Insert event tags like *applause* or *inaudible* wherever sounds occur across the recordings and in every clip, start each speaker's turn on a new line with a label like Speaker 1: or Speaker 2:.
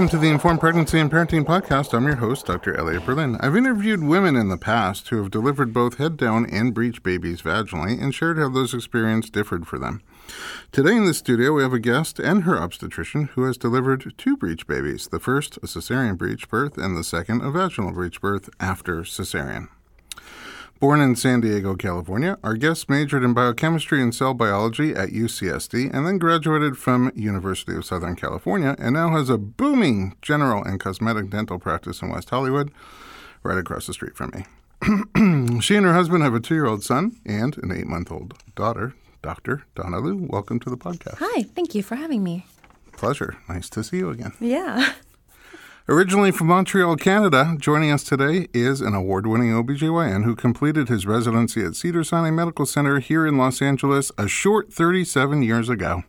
Speaker 1: Welcome to the Informed Pregnancy and Parenting Podcast. I'm your host, Dr. Elliot Berlin. I've interviewed women in the past who have delivered both head down and breech babies vaginally and shared how those experiences differed for them. Today in the studio, we have a guest and her obstetrician who has delivered two breech babies the first, a cesarean breech birth, and the second, a vaginal breech birth after cesarean. Born in San Diego, California, our guest majored in biochemistry and cell biology at UCSD and then graduated from University of Southern California and now has a booming general and cosmetic dental practice in West Hollywood, right across the street from me. *clears throat* she and her husband have a two-year-old son and an eight-month-old daughter. Dr. Donna Lou, welcome to the podcast.
Speaker 2: Hi, thank you for having me.
Speaker 1: Pleasure. Nice to see you again.
Speaker 2: Yeah. *laughs*
Speaker 1: Originally from Montreal, Canada, joining us today is an award winning OBGYN who completed his residency at Cedar Sinai Medical Center here in Los Angeles a short 37 years ago.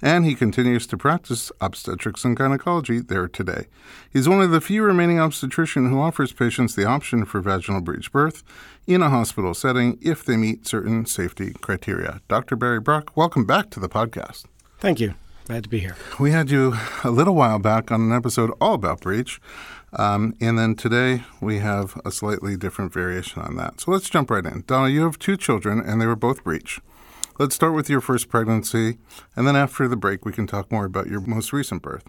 Speaker 1: And he continues to practice obstetrics and gynecology there today. He's one of the few remaining obstetrician who offers patients the option for vaginal breech birth in a hospital setting if they meet certain safety criteria. Dr. Barry Brock, welcome back to the podcast.
Speaker 3: Thank you. Glad to be here.
Speaker 1: We had you a little while back on an episode all about breech. Um, and then today we have a slightly different variation on that. So let's jump right in. Donna, you have two children and they were both breech. Let's start with your first pregnancy, and then after the break, we can talk more about your most recent birth.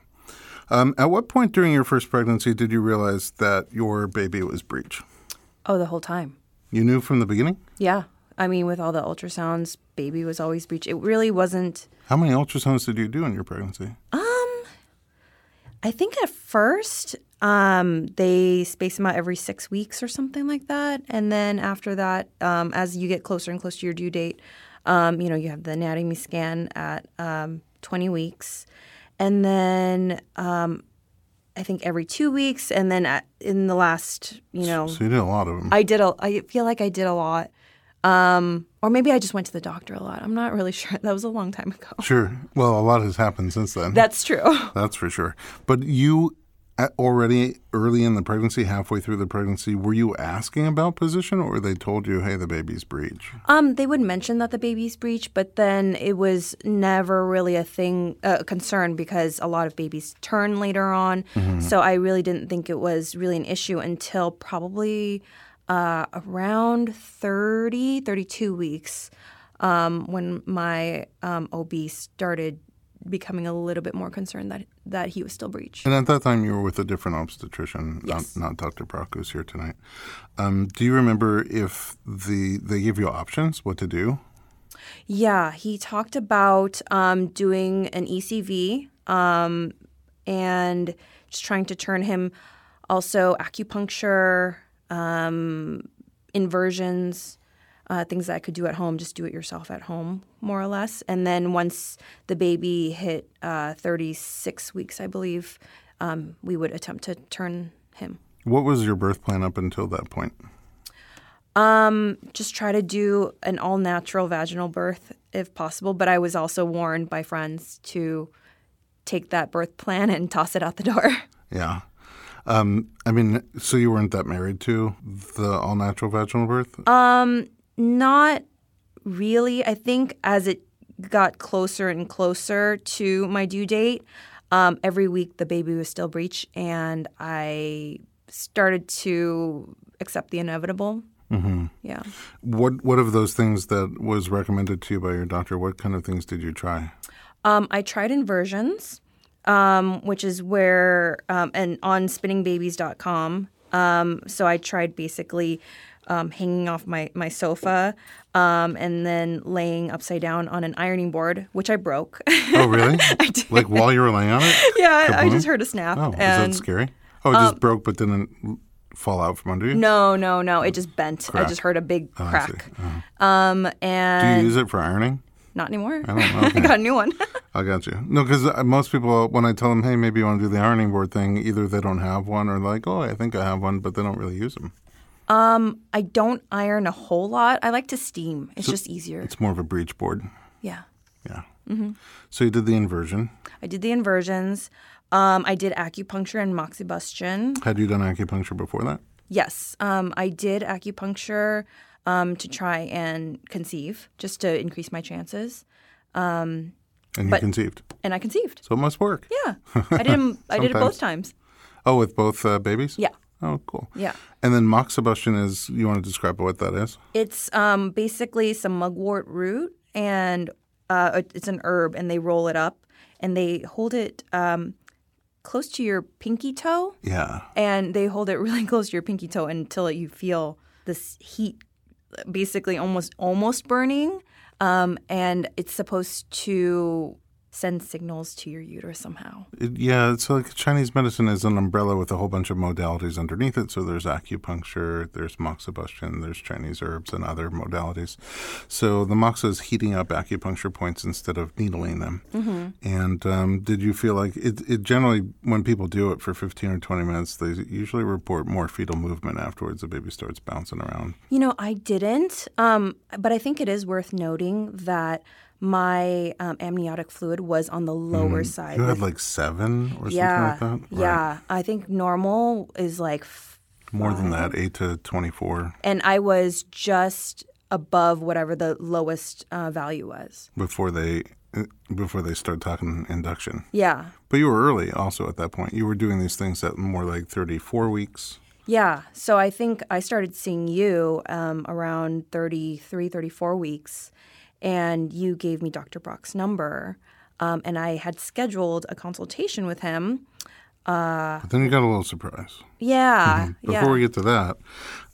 Speaker 1: Um, at what point during your first pregnancy did you realize that your baby was breech?
Speaker 2: Oh, the whole time.
Speaker 1: You knew from the beginning?
Speaker 2: Yeah. I mean, with all the ultrasounds, baby was always breech. It really wasn't.
Speaker 1: How many ultrasounds did you do in your pregnancy?
Speaker 2: Um, I think at first, um, they space them out every six weeks or something like that, and then after that, um, as you get closer and closer to your due date, um, you know, you have the anatomy scan at um, 20 weeks, and then um, I think every two weeks, and then at, in the last, you know,
Speaker 1: So you did a lot of them.
Speaker 2: I did a. I feel like I did a lot, um, or maybe I just went to the doctor a lot. I'm not really *laughs* sure. That was a long time ago.
Speaker 1: sure. Well, a lot has happened since then.
Speaker 2: That's true. *laughs*
Speaker 1: That's for sure. But you uh, already early in the pregnancy, halfway through the pregnancy, were you asking about position or they told you, hey, the baby's breech?
Speaker 2: Um, they would mention that the baby's breech, but then it was never really a thing, uh, a concern because a lot of babies turn later on. So I really didn't think it was really an issue until probably uh, around 30, 32 weeks um, when my um, OB started becoming a little bit more concerned that that he was still breech.
Speaker 1: And at that time, you were with a different obstetrician,
Speaker 2: Yes.
Speaker 1: not, not Dr. Brock, who's here tonight. Um, do you remember if the they gave you options what to do?
Speaker 2: Yeah, he talked about um, doing an ECV um, and just trying to turn him also acupuncture, um, inversions, uh, things that I could do at home, just do it yourself at home, more or less. And then once the baby hit uh, 36 weeks, I believe, um, we would attempt to turn him.
Speaker 1: What was your birth plan up until that point?
Speaker 2: Um, just try to do an all natural vaginal birth if possible. But I was also warned by friends to take that birth plan and toss it out the door. *laughs*
Speaker 1: Yeah. Um, I mean, so you weren't that married to the all natural vaginal birth?
Speaker 2: Um, Not really. I think as it got closer and closer to my due date, um, every week the baby was still breech, and I started to accept the inevitable. Mm-hmm. Yeah.
Speaker 1: What What of those things that was recommended to you by your doctor? What kind of things did you try?
Speaker 2: Um, I tried inversions, um, which is where um, and on spinningbabies.com. Um, so I tried basically um, hanging off my my sofa um, and then laying upside down on an ironing board, which I broke.
Speaker 1: Oh, really? *laughs* Like while you were laying on it?
Speaker 2: yeah, I, I just heard a snap.
Speaker 1: Oh, is
Speaker 2: and
Speaker 1: that scary? Oh, it just broke, but didn't fall out from under you.
Speaker 2: No, no, no. It just bent. I just heard a big
Speaker 1: Oh,
Speaker 2: crack.
Speaker 1: Oh.
Speaker 2: Um,
Speaker 1: Do you use it for ironing?
Speaker 2: Not anymore.
Speaker 1: I don't know.
Speaker 2: I got a new one. *laughs*
Speaker 1: I got you. No, because most people, when I tell them, hey, maybe you want to do the ironing board thing, either they don't have one or like, oh, I think I have one, but they don't really use them.
Speaker 2: Um, I don't iron a whole lot. I like to steam. It's just easier.
Speaker 1: It's more of a breech board.
Speaker 2: Yeah.
Speaker 1: Yeah. So you did the inversion.
Speaker 2: I did the inversions. Um, I did acupuncture and moxibustion.
Speaker 1: Had you done acupuncture before that?
Speaker 2: Yes, um, I did acupuncture um, to try and conceive, just to increase my chances,
Speaker 1: And you
Speaker 2: But-
Speaker 1: conceived.
Speaker 2: and I conceived.
Speaker 1: So it must work.
Speaker 2: Yeah, *laughs* I did I did it both times.
Speaker 1: Oh, with both uh, babies?
Speaker 2: Yeah,
Speaker 1: Oh, cool.
Speaker 2: yeah.
Speaker 1: And then moxibustion is, you want to describe what that is?
Speaker 2: It's um, basically some mugwort root, and uh, it's an herb, and they roll it up, and they hold it um, close to your pinky toe,
Speaker 1: Yeah.
Speaker 2: and they hold it *laughs* really close to your pinky toe until you feel this heat, basically almost almost burning, um, and it's supposed to send signals to your uterus somehow.
Speaker 1: Yeah, it's like Chinese medicine is an umbrella with a whole bunch of modalities underneath it. So there's acupuncture, there's moxibustion, there's Chinese herbs and other modalities. So the moxa is heating up acupuncture points instead of needling them. Mm-hmm. And um, did you feel like it, it generally, when people do it for 15 or 20 minutes, they usually report more fetal movement afterwards. The baby starts bouncing around.
Speaker 2: You know, I didn't, um, but I think it is worth noting that my um, amniotic fluid was on the lower side.
Speaker 1: You had like seven or
Speaker 2: yeah,
Speaker 1: something like that? Right.
Speaker 2: yeah. I think normal is like, f-
Speaker 1: More than that, 8 to 24
Speaker 2: and I was just above whatever the lowest uh, value was.
Speaker 1: before they. uh, Before they start talking induction.
Speaker 2: Yeah,
Speaker 1: But you were early also at that point. You were doing these things at more like 34 weeks.
Speaker 2: yeah. So I think I started seeing you um, around 33, 34 weeks, and you gave me Dr. Brock's number. Um, and I had scheduled a consultation with him.
Speaker 1: But then you got a little surprise.
Speaker 2: Yeah,
Speaker 1: Before
Speaker 2: yeah.
Speaker 1: we get to that,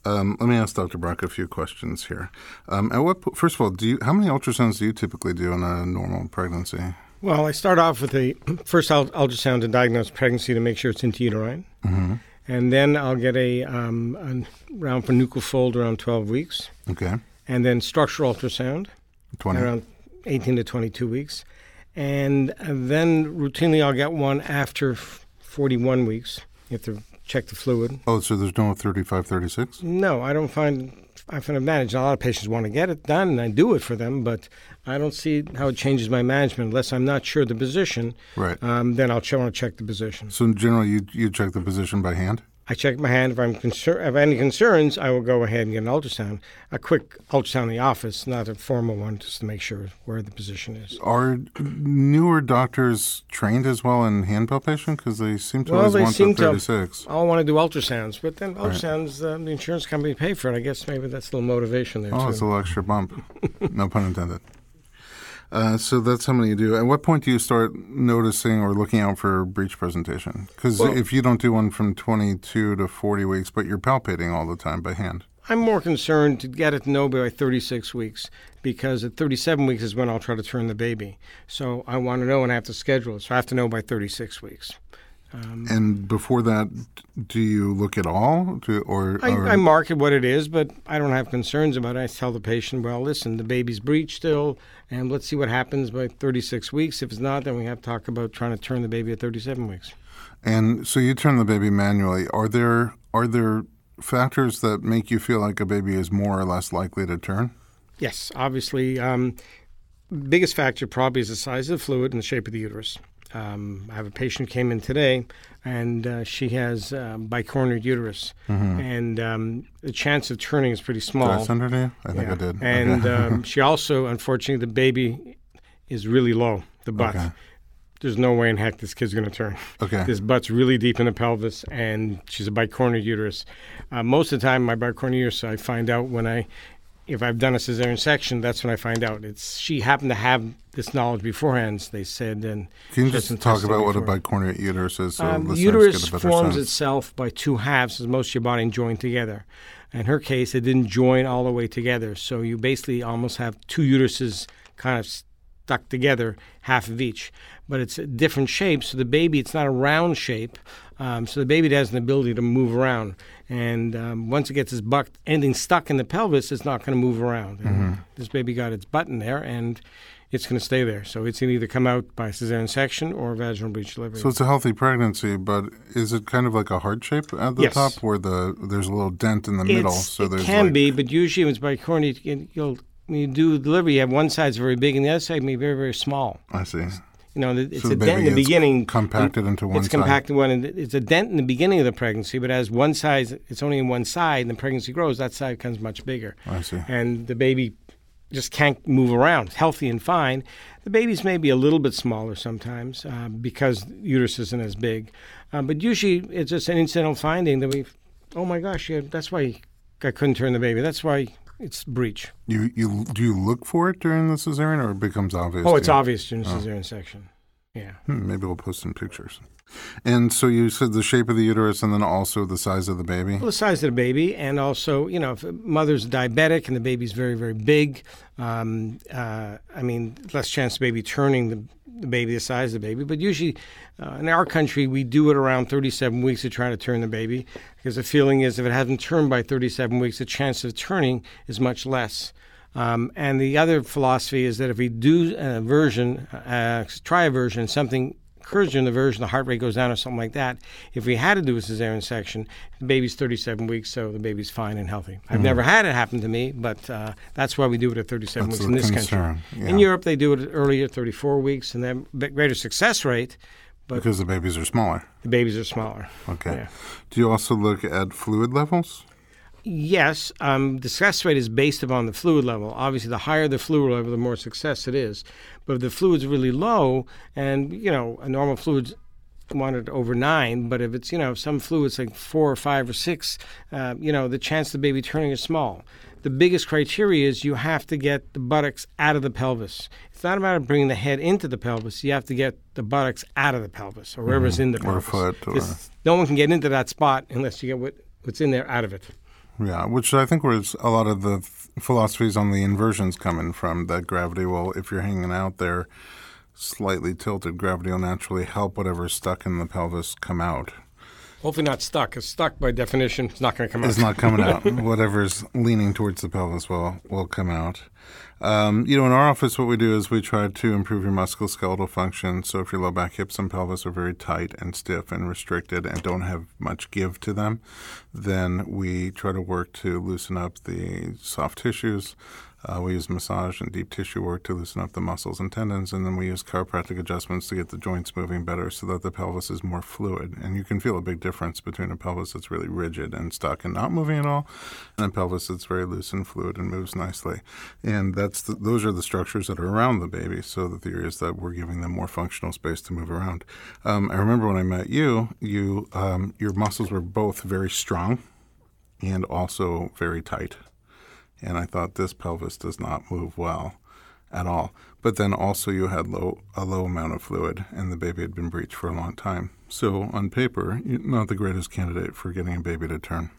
Speaker 1: um, let me ask Dr. Brock a few questions here. Um, at what, first of all, do you how many ultrasounds do you typically do in a normal pregnancy?
Speaker 3: Well, I start off with a *clears throat* first ul- ultrasound to diagnose pregnancy to make sure it's intrauterine.
Speaker 1: Mm-hmm.
Speaker 3: And then I'll get a, um, a round for nuchal fold around 12 weeks.
Speaker 1: Okay,
Speaker 3: And then structural ultrasound
Speaker 1: 20.
Speaker 3: around 18 to 22 weeks. And uh, then routinely I'll get one after 41 weeks. You have to check the fluid.
Speaker 1: Oh, so there's no 35, 36?
Speaker 3: No, I don't find I find advantage. A lot of patients want to get it done, and I do it for them, but I don't see how it changes my management unless I'm not sure the position.
Speaker 1: Right.
Speaker 3: Um, then I'll ch- want to check the position.
Speaker 1: So generally, you you check the position by hand.
Speaker 3: I check my hand. If I'm concerned, have any concerns, I will go ahead and get an ultrasound. A quick ultrasound in the office, not a formal one, just to make sure where the position is.
Speaker 1: Are newer doctors trained as well in hand palpation? Because they seem to
Speaker 3: Well,
Speaker 1: always
Speaker 3: they
Speaker 1: want
Speaker 3: seem to-
Speaker 1: 36.
Speaker 3: I want to do ultrasounds, but then ultrasounds, um, the insurance company pay for it. I guess maybe that's a little motivation there
Speaker 1: Oh,
Speaker 3: too.
Speaker 1: it's a little extra bump. *laughs* no pun intended. Uh, so that's how many you do. At what point do you start noticing or looking out for breech presentation? Because
Speaker 3: Well-
Speaker 1: if you don't do one from 22 to 40 weeks, but you're palpating all the time by hand.
Speaker 3: I'm more concerned to get it to know by 36 weeks because at 37 weeks is when I'll try to turn the baby. So I want to know and I have to schedule it. So I have to know by 36 weeks.
Speaker 1: And before that, do you look at all? Do, or,
Speaker 3: I,
Speaker 1: or
Speaker 3: I mark it what it is, but I don't have concerns about it. I tell the patient, well, listen, the baby's breech still, and let's see what happens by 36 weeks. If it's not, then we have to talk about trying to turn the baby at 37 weeks.
Speaker 1: and so you turn the baby manually. Are there are there factors that make you feel like a baby is more or less likely to turn?
Speaker 3: Yes, obviously, um, biggest factor probably is the size of the fluid and the shape of the uterus. Um, I have a patient who came in today, and uh, she has um, bicornuate uterus, and um, the chance of turning is pretty small.
Speaker 1: Did I send her to you? I think
Speaker 3: Yeah.
Speaker 1: I did.
Speaker 3: And
Speaker 1: Okay.
Speaker 3: um, *laughs* she also, unfortunately, the baby is really low, the butt.
Speaker 1: Okay.
Speaker 3: There's no way in heck this kid's going to turn.
Speaker 1: Okay.
Speaker 3: This butt's really deep in the pelvis, and she's a bicornuate uterus. Uh, most of the time, my bicornuate uterus, I find out when I, if I've done a cesarean section, that's when I find out. It's she happened to have this knowledge beforehand. They said, and
Speaker 1: Can you just talk about what a
Speaker 3: before.
Speaker 1: bicornuate uterus is so
Speaker 3: Um, the uterus forms
Speaker 1: sense?
Speaker 3: itself by two halves, as most of your body joined together. In her case, it didn't join all the way together, so you basically almost have two uteruses kind of stuck together, half of each. But it's a different shape, so the baby, it's not a round shape, um, so the baby has an ability to move around. And um, once it gets its butt ending stuck in the pelvis, it's not going to move around.
Speaker 1: Mm-hmm.
Speaker 3: This baby got its butt in there, and it's going to stay there. So it's going to either come out by cesarean section or vaginal breech delivery.
Speaker 1: So it's a healthy pregnancy, but is it kind of like a heart shape at the
Speaker 3: Yes.
Speaker 1: top where the there's a little dent in the middle?
Speaker 3: It's-
Speaker 1: So
Speaker 3: it
Speaker 1: there's
Speaker 3: can
Speaker 1: like,
Speaker 3: be, but usually when it's bicornuate, you- you'll when you do delivery, you have one side's very big and the other side may be very very small.
Speaker 1: I see.
Speaker 3: You know, it's
Speaker 1: So
Speaker 3: a dent in the beginning.
Speaker 1: compacted into one
Speaker 3: It's
Speaker 1: side.
Speaker 3: compacted one, and it's a dent in the beginning of the pregnancy. But as one side, it's only in one side, and the pregnancy grows, that side becomes much bigger,
Speaker 1: I see.
Speaker 3: and the baby just can't move around, healthy and fine. The babies may be a little bit smaller sometimes uh, because the uterus isn't as big, uh, but usually it's just an incidental finding that we, oh my gosh, yeah, that's why I couldn't turn the baby. That's why it's breech.
Speaker 1: You you do you look for it during the cesarean, or it becomes obvious?
Speaker 3: Oh, it's obvious during the cesarean section. Yeah.
Speaker 1: Hmm, maybe we'll post some pictures. And so you said the shape of the uterus, and then also the size of the baby.
Speaker 3: Well, the size of the baby, and also, you know, if a mother's diabetic and the baby's very, very big, um, uh, I mean, less chance of baby turning the, the baby the size of the baby. But usually, uh, in our country, we do it around 37 weeks to try to turn the baby, because the feeling is if it hasn't turned by 37 weeks, the chance of turning is much less. Um, and the other philosophy is that if we do a version, uh, try a version, something occurs during the version, the heart rate goes down or something like that. If we had to do a cesarean section, the baby's 37 weeks, so the baby's fine and healthy. I've never had it happen to me, but uh, that's why we do it at 37
Speaker 1: That's
Speaker 3: weeks in this
Speaker 1: concern,
Speaker 3: country.
Speaker 1: yeah.
Speaker 3: In Europe, they do it earlier, 34 weeks, and then bit greater success rate, but
Speaker 1: Because the babies are smaller.
Speaker 3: the babies are smaller.
Speaker 1: Okay.
Speaker 3: Yeah.
Speaker 1: Do you also look at fluid levels?
Speaker 3: Yes, um, the success rate is based upon the fluid level. Obviously, the higher the fluid level, the more success it is. But if the fluid's really low, and you know, a normal fluid's wanted over nine, but if it's you know some fluids like four or five or six, uh, you know, the chance of the baby turning is small. The biggest criteria is you have to get the buttocks out of the pelvis. It's not a matter of bringing the head into the pelvis. You have to get the buttocks out of the pelvis or wherever's in the
Speaker 1: Or
Speaker 3: pelvis.
Speaker 1: foot, or-
Speaker 3: no one can get into that spot unless you get what, what's in there out of it.
Speaker 1: Yeah, which I think was a lot of the philosophies on the inversions coming from that gravity will, if you're hanging out there slightly tilted, gravity will naturally help whatever's stuck in the pelvis come out.
Speaker 3: Hopefully not stuck, because stuck by definition is not going to come out.
Speaker 1: It's not coming out. *laughs* Whatever's leaning towards the pelvis will will come out. Um, you know, in our office, what we do is we try to improve your musculoskeletal function. So if your low back, hips, and pelvis are very tight and stiff and restricted and don't have much give to them, then we try to work to loosen up the soft tissues. Uh, we use massage and deep tissue work to loosen up the muscles and tendons, and then we use chiropractic adjustments to get the joints moving better so that the pelvis is more fluid. And you can feel a big difference between a pelvis that's really rigid and stuck and not moving at all, and a pelvis that's very loose and fluid and moves nicely. And that's the, those are the structures that are around the baby. So the theory is that we're giving them more functional space to move around. Um, I remember when I met you, you um, your muscles were both very strong and also very tight and I thought this pelvis does not move well at all. But then also you had low a low amount of fluid, and the baby had been breached for a long time. So on paper, not the greatest candidate for getting a baby to turn.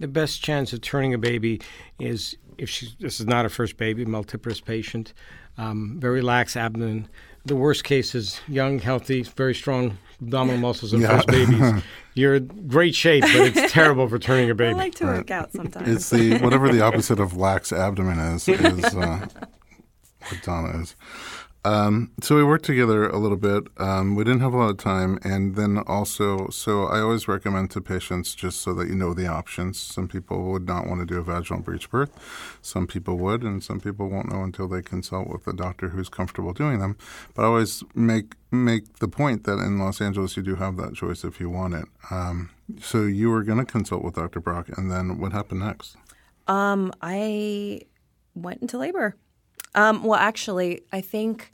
Speaker 3: the best chance of turning a baby is if she this is not a first baby, multiparous patient, um, very lax abdomen. The worst case is young, healthy, very strong abdominal muscles in
Speaker 1: Yeah.
Speaker 3: first babies. *laughs* You're in great shape, but it's terrible for turning a baby.
Speaker 2: I like to work out sometimes.
Speaker 1: It's the whatever the *laughs* opposite of lax abdomen is is uh, what Donna is. Um, so we worked together a little bit. Um, we didn't have a lot of time, and then also, so I always recommend to patients just so that you know the options. Some people would not want to do a vaginal breech birth, some people would, and some people won't know until they consult with a doctor who's comfortable doing them. But I always make make the point that in Los Angeles you do have that choice if you want it. Um, so you were going to consult with Dr. Brock, and then what happened next?
Speaker 2: Um, I went into labor. Um, well, actually, I think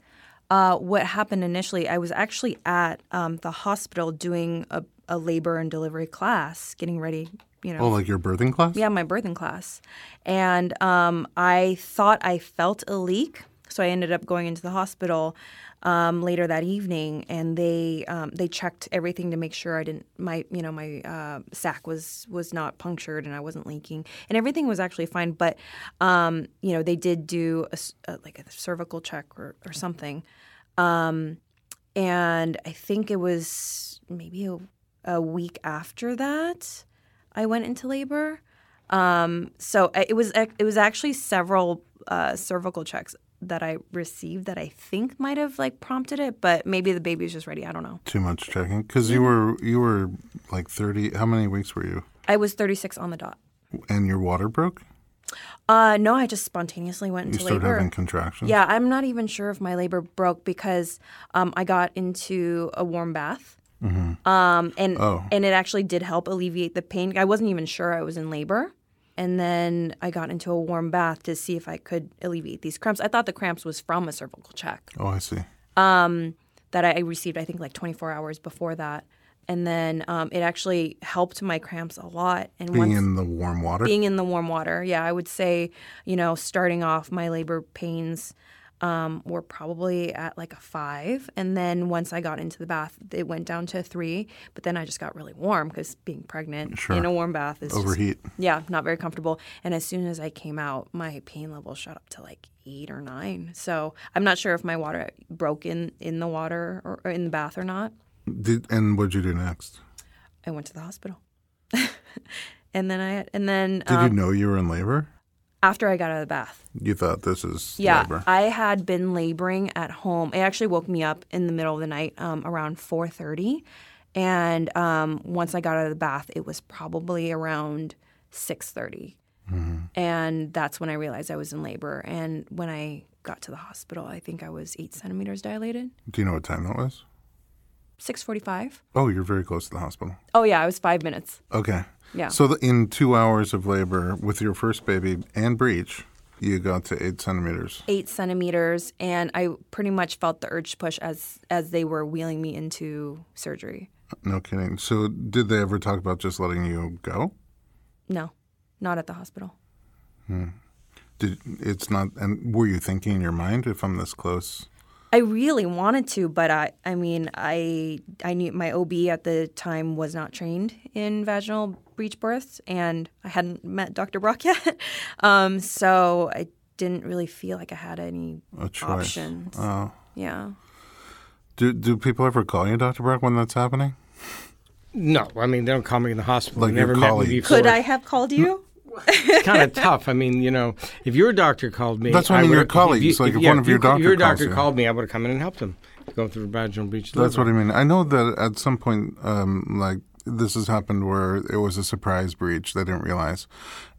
Speaker 2: uh, what happened initially, I was actually at um, the hospital doing a, a labor and delivery class, getting ready. You know,
Speaker 1: Oh, like your birthing class?
Speaker 2: yeah, my birthing class, and um, I thought I felt a leak, so I ended up going into the hospital um, later that evening, and they um, they checked everything to make sure I didn't my you know my uh, sac was was not punctured and I wasn't leaking, and everything was actually fine. But um, you know they did do a a like a cervical check or, or something, um, and I think it was maybe a, a week after that I went into labor. Um, so it was it was actually several uh, cervical checks that I received that I think might have like prompted it, but maybe the baby was just ready. I don't know.
Speaker 1: Too much checking because you were you were like thirty. How many weeks were you?
Speaker 2: I was 36 on the dot.
Speaker 1: And your water broke.
Speaker 2: Uh, no, I just spontaneously went into You
Speaker 1: started
Speaker 2: labor.
Speaker 1: having contractions.
Speaker 2: Yeah, I'm not even sure if my labor broke because um, I got into a warm bath. Um, and
Speaker 1: Oh.
Speaker 2: and it actually did help alleviate the pain. I wasn't even sure I was in labor. And then I got into a warm bath to see if I could alleviate these cramps. I thought the cramps was from a cervical check
Speaker 1: Oh, I see.
Speaker 2: that I received, I think, like 24 hours before that. And then um, it actually helped my cramps a lot. And
Speaker 1: Being
Speaker 2: once,
Speaker 1: in the warm water.
Speaker 2: being in the warm water. Yeah, I would say, you know, starting off my labor pains um, were probably at like a five. And then once I got into the bath, it went down to three. But then I just got really warm because being pregnant
Speaker 1: Sure.
Speaker 2: in a warm bath is just-
Speaker 1: Overheat.
Speaker 2: yeah, not very comfortable. And as soon as I came out, my pain level shot up to like eight or nine. So I'm not sure if my water broke in, in the water or, or in the bath or not.
Speaker 1: Did, and what'd you do next?
Speaker 2: I went to the hospital. *laughs* and then I and then
Speaker 1: Did
Speaker 2: um,
Speaker 1: you know you were in labor?
Speaker 2: after I got out of the bath,
Speaker 1: You thought this is
Speaker 2: Yeah,
Speaker 1: labor.
Speaker 2: I had been laboring at home. It actually woke me up in the middle of the night, um, around four thirty, and um, once I got out of the bath, it was probably around six and that's when I realized I was in labor. And when I got to the hospital, I think I was eight centimeters dilated.
Speaker 1: Do you know what time that was?
Speaker 2: Six forty-five.
Speaker 1: Oh, you're very close to the hospital.
Speaker 2: Oh yeah, I was five minutes.
Speaker 1: Okay.
Speaker 2: Yeah.
Speaker 1: So the, in two hours of labor with your first baby and breech, you got to eight centimeters.
Speaker 2: eight centimeters, and I pretty much felt the urge to push as as they were wheeling me into surgery.
Speaker 1: No kidding. So did they ever talk about just letting you go?
Speaker 2: No, not at the hospital. Hmm.
Speaker 1: Did it's not? And were you thinking in your mind, if I'm this close?
Speaker 2: I really wanted to, but I I mean I I knew my OB at the time was not trained in vaginal breech births, and I hadn't met Dr. Brock *laughs* yet, um, so I didn't really feel like I had any
Speaker 1: A
Speaker 2: options.
Speaker 1: Oh.
Speaker 2: yeah.
Speaker 1: Do do people ever call you Dr. Brock when that's happening?
Speaker 3: No, I mean they don't call me in the hospital.
Speaker 1: Like
Speaker 3: they
Speaker 1: your
Speaker 3: never met me
Speaker 1: colleagues.
Speaker 3: before.
Speaker 2: Could I have called you?
Speaker 3: It's kind of tough. I mean, you know, if your doctor called me,
Speaker 1: That's what I
Speaker 3: would've-
Speaker 1: your colleagues, like, if
Speaker 3: yeah,
Speaker 1: one of your
Speaker 3: you-
Speaker 1: doctor
Speaker 3: your
Speaker 1: calls
Speaker 3: doctor
Speaker 1: you.
Speaker 3: called me, I would have come in and helped him go through vaginal breech.
Speaker 1: That's what. I mean. I know that at some point, um, like this has happened where it was a surprise breech. They didn't realize,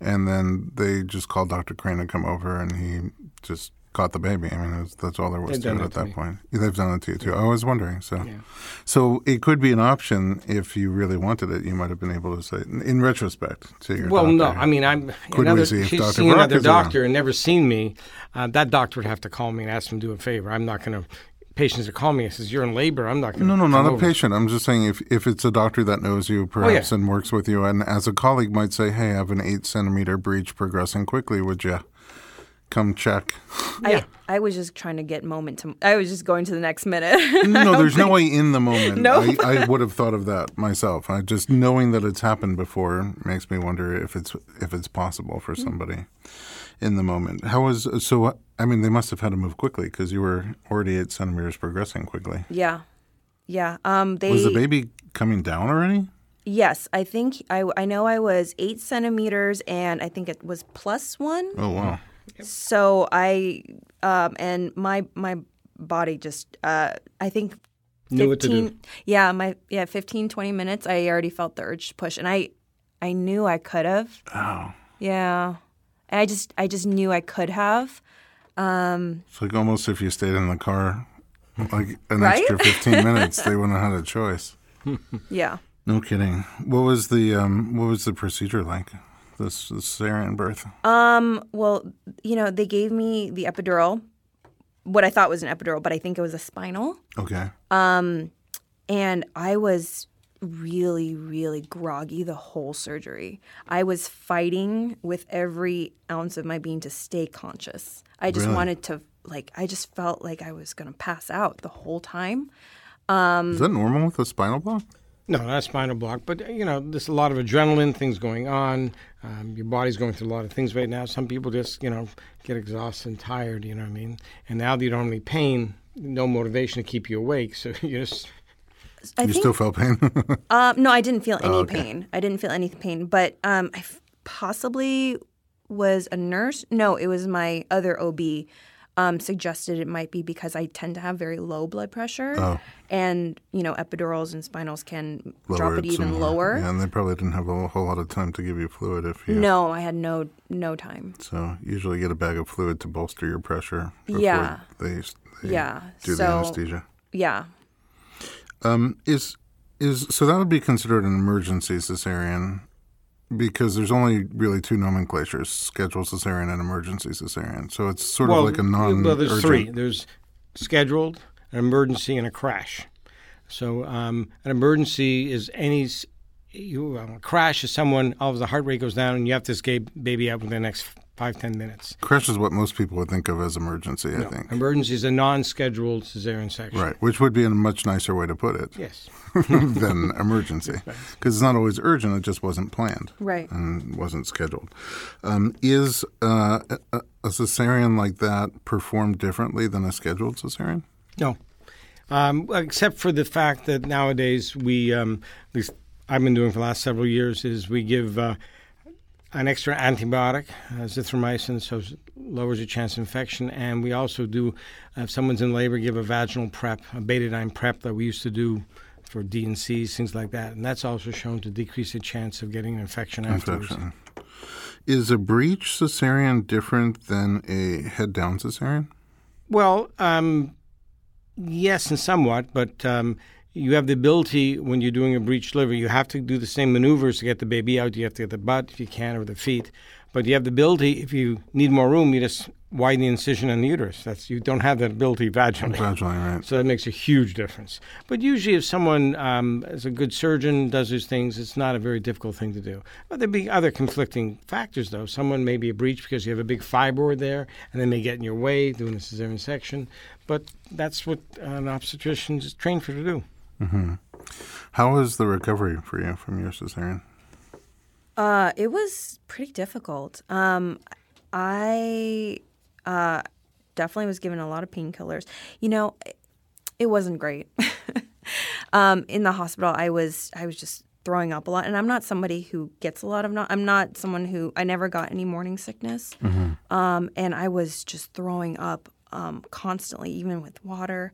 Speaker 1: and then they just called Dr. Crane to come over, and he just caught the baby. I mean, that's, that's all there was
Speaker 3: They've
Speaker 1: to it at that
Speaker 3: me.
Speaker 1: point. They've done it to you too. I was wondering. So,
Speaker 3: Yeah.
Speaker 1: so it could be an option if you really wanted it. You might have been able to say, in retrospect, to your
Speaker 3: Well, no. I mean, I'm
Speaker 1: Could we
Speaker 3: another,
Speaker 1: see if Dr.
Speaker 3: seen
Speaker 1: Brock
Speaker 3: another
Speaker 1: is around?
Speaker 3: doctor and never seen me. Uh, that doctor would have to call me and ask him to do a favor. I'm not going to. Patients that call me and says you're in labor. I'm not going.
Speaker 1: To. No,
Speaker 3: no,
Speaker 1: not a patient. I'm just saying if, if it's a doctor that knows you perhaps
Speaker 3: yeah.
Speaker 1: and works with you, and as a colleague might say, hey, I have an eight centimeter breech progressing quickly. Would you come check?
Speaker 3: Yeah.
Speaker 2: I, I was just trying to get moment to. I was just going to the next minute. *laughs*
Speaker 1: No, there's no way in the moment.
Speaker 2: No.
Speaker 1: I, I would have thought of that myself. I just knowing that it's happened before makes me wonder if it's if it's possible for
Speaker 2: Mm.
Speaker 1: somebody in the moment. How was so? I mean, they must have had to move quickly because you were already eight centimeters progressing quickly.
Speaker 2: yeah, yeah. Um, they
Speaker 1: Was the baby coming down already?
Speaker 2: Yes, I think I, I know I was eight centimeters, and I think it was plus one.
Speaker 1: Oh wow!
Speaker 2: So I um, and my my body just uh I think
Speaker 3: Knew what to do.
Speaker 2: yeah, my yeah, 15 20 minutes I already felt the urge to push and I I knew I could have.
Speaker 1: Oh,
Speaker 2: Yeah. And I just I just knew I could have.
Speaker 1: Um, it's like almost if you stayed in the car like an
Speaker 2: Right?
Speaker 1: extra 15 *laughs* minutes, they wouldn't have had a choice.
Speaker 2: Yeah.
Speaker 1: No kidding. What was the um what was the procedure like? This, this cesarean birth.
Speaker 2: Um, well, you know, they gave me the epidural, what I thought was an epidural, but I think it was a spinal.
Speaker 1: Okay.
Speaker 2: Um, And I was really, really groggy the whole surgery. I was fighting with every ounce of my being to stay conscious. I just
Speaker 1: Really?
Speaker 2: wanted to, like, I just felt like I was going to pass out the whole time.
Speaker 1: Is that normal with a spinal block?
Speaker 3: No, not a spinal block, but you know, there's a lot of adrenaline, things going on. Um, your body's going through a lot of things right now. Some people just, you know, get exhausted and tired. You know what I mean? And now that you don't have any pain, no motivation to keep you awake, so *laughs* you just
Speaker 2: I
Speaker 1: you
Speaker 2: think
Speaker 1: still felt pain?
Speaker 2: Um, *laughs* no, I didn't feel any
Speaker 1: okay.
Speaker 2: pain. I didn't feel any pain, but um, I f- possibly was a nurse. No, it was my other OB. Um, suggested it might be because I tend to have very low blood pressure,
Speaker 1: Oh.
Speaker 2: and you know epidurals and spinals can
Speaker 1: Lower
Speaker 2: drop it even
Speaker 1: some
Speaker 2: lower.
Speaker 1: Yeah, and they probably didn't have a whole lot of time to give you fluid if you.
Speaker 2: No, I had no no time.
Speaker 1: So usually get a bag of fluid to bolster your pressure.
Speaker 2: Yeah.
Speaker 1: They, they
Speaker 2: Yeah,
Speaker 1: do the anesthesia.
Speaker 2: Yeah,
Speaker 1: Um, is is so that would be considered an emergency cesarean because there's only really two nomenclatures: scheduled cesarean and emergency cesarean. So it's sort of like a non.
Speaker 3: Well, there's three. There's scheduled, an emergency, and a crash. So um, an emergency is any you, a crash is someone all of the heart rate goes down and you have to escape baby out within the next five ten minutes.
Speaker 1: Crash is what most people would think of as emergency. I think.
Speaker 3: Emergency is a non-scheduled cesarean section.
Speaker 1: Right, which would be a much nicer way to put it
Speaker 3: Yes. *laughs*
Speaker 1: than emergency, *laughs* because it's not always urgent; it just wasn't planned.
Speaker 2: right.
Speaker 1: and wasn't scheduled. Um, is uh, a, a cesarean like that performed differently than a scheduled cesarean?
Speaker 3: No, um, except for the fact that nowadays we, um, at least I've been doing for the last several years, is we give uh, an extra antibiotic, uh, zithromycin, so lowers your chance of infection, and we also do, if someone's in labor, give a vaginal prep, a betadine prep that we used to do for D and C's, things like that, and that's also shown to decrease the chance of getting an infection afterwards.
Speaker 1: Infection. Is a breech cesarean different than a head down cesarean?
Speaker 3: Well, um, yes, and somewhat, but um, you have the ability when you're doing a breech liver, you have to do the same maneuvers to get the baby out. You have to get the butt if you can, or the feet. But you have the ability, if you need more room, you just widen the incision on the uterus. That's you don't have that ability vaginally.
Speaker 1: Vaginally, right?
Speaker 3: So that makes a huge difference. But usually, if someone um, is a good surgeon, does these things, it's not a very difficult thing to do. But there'd be other conflicting factors, though. Someone may be a breech because you have a big fibroid there, and they may get in your way doing a cesarean section. But that's what an obstetrician is trained for to do.
Speaker 1: How was the recovery for you from your cesarean?
Speaker 2: Uh, it was pretty difficult. Um, I uh, definitely was given a lot of painkillers. You know, it, wasn't great. *laughs* um, in the hospital, I was I was just throwing up a lot, and I'm not somebody who gets a lot of. Not, I'm not someone who I never got any morning sickness, um, and I was just throwing up um, constantly, even with water,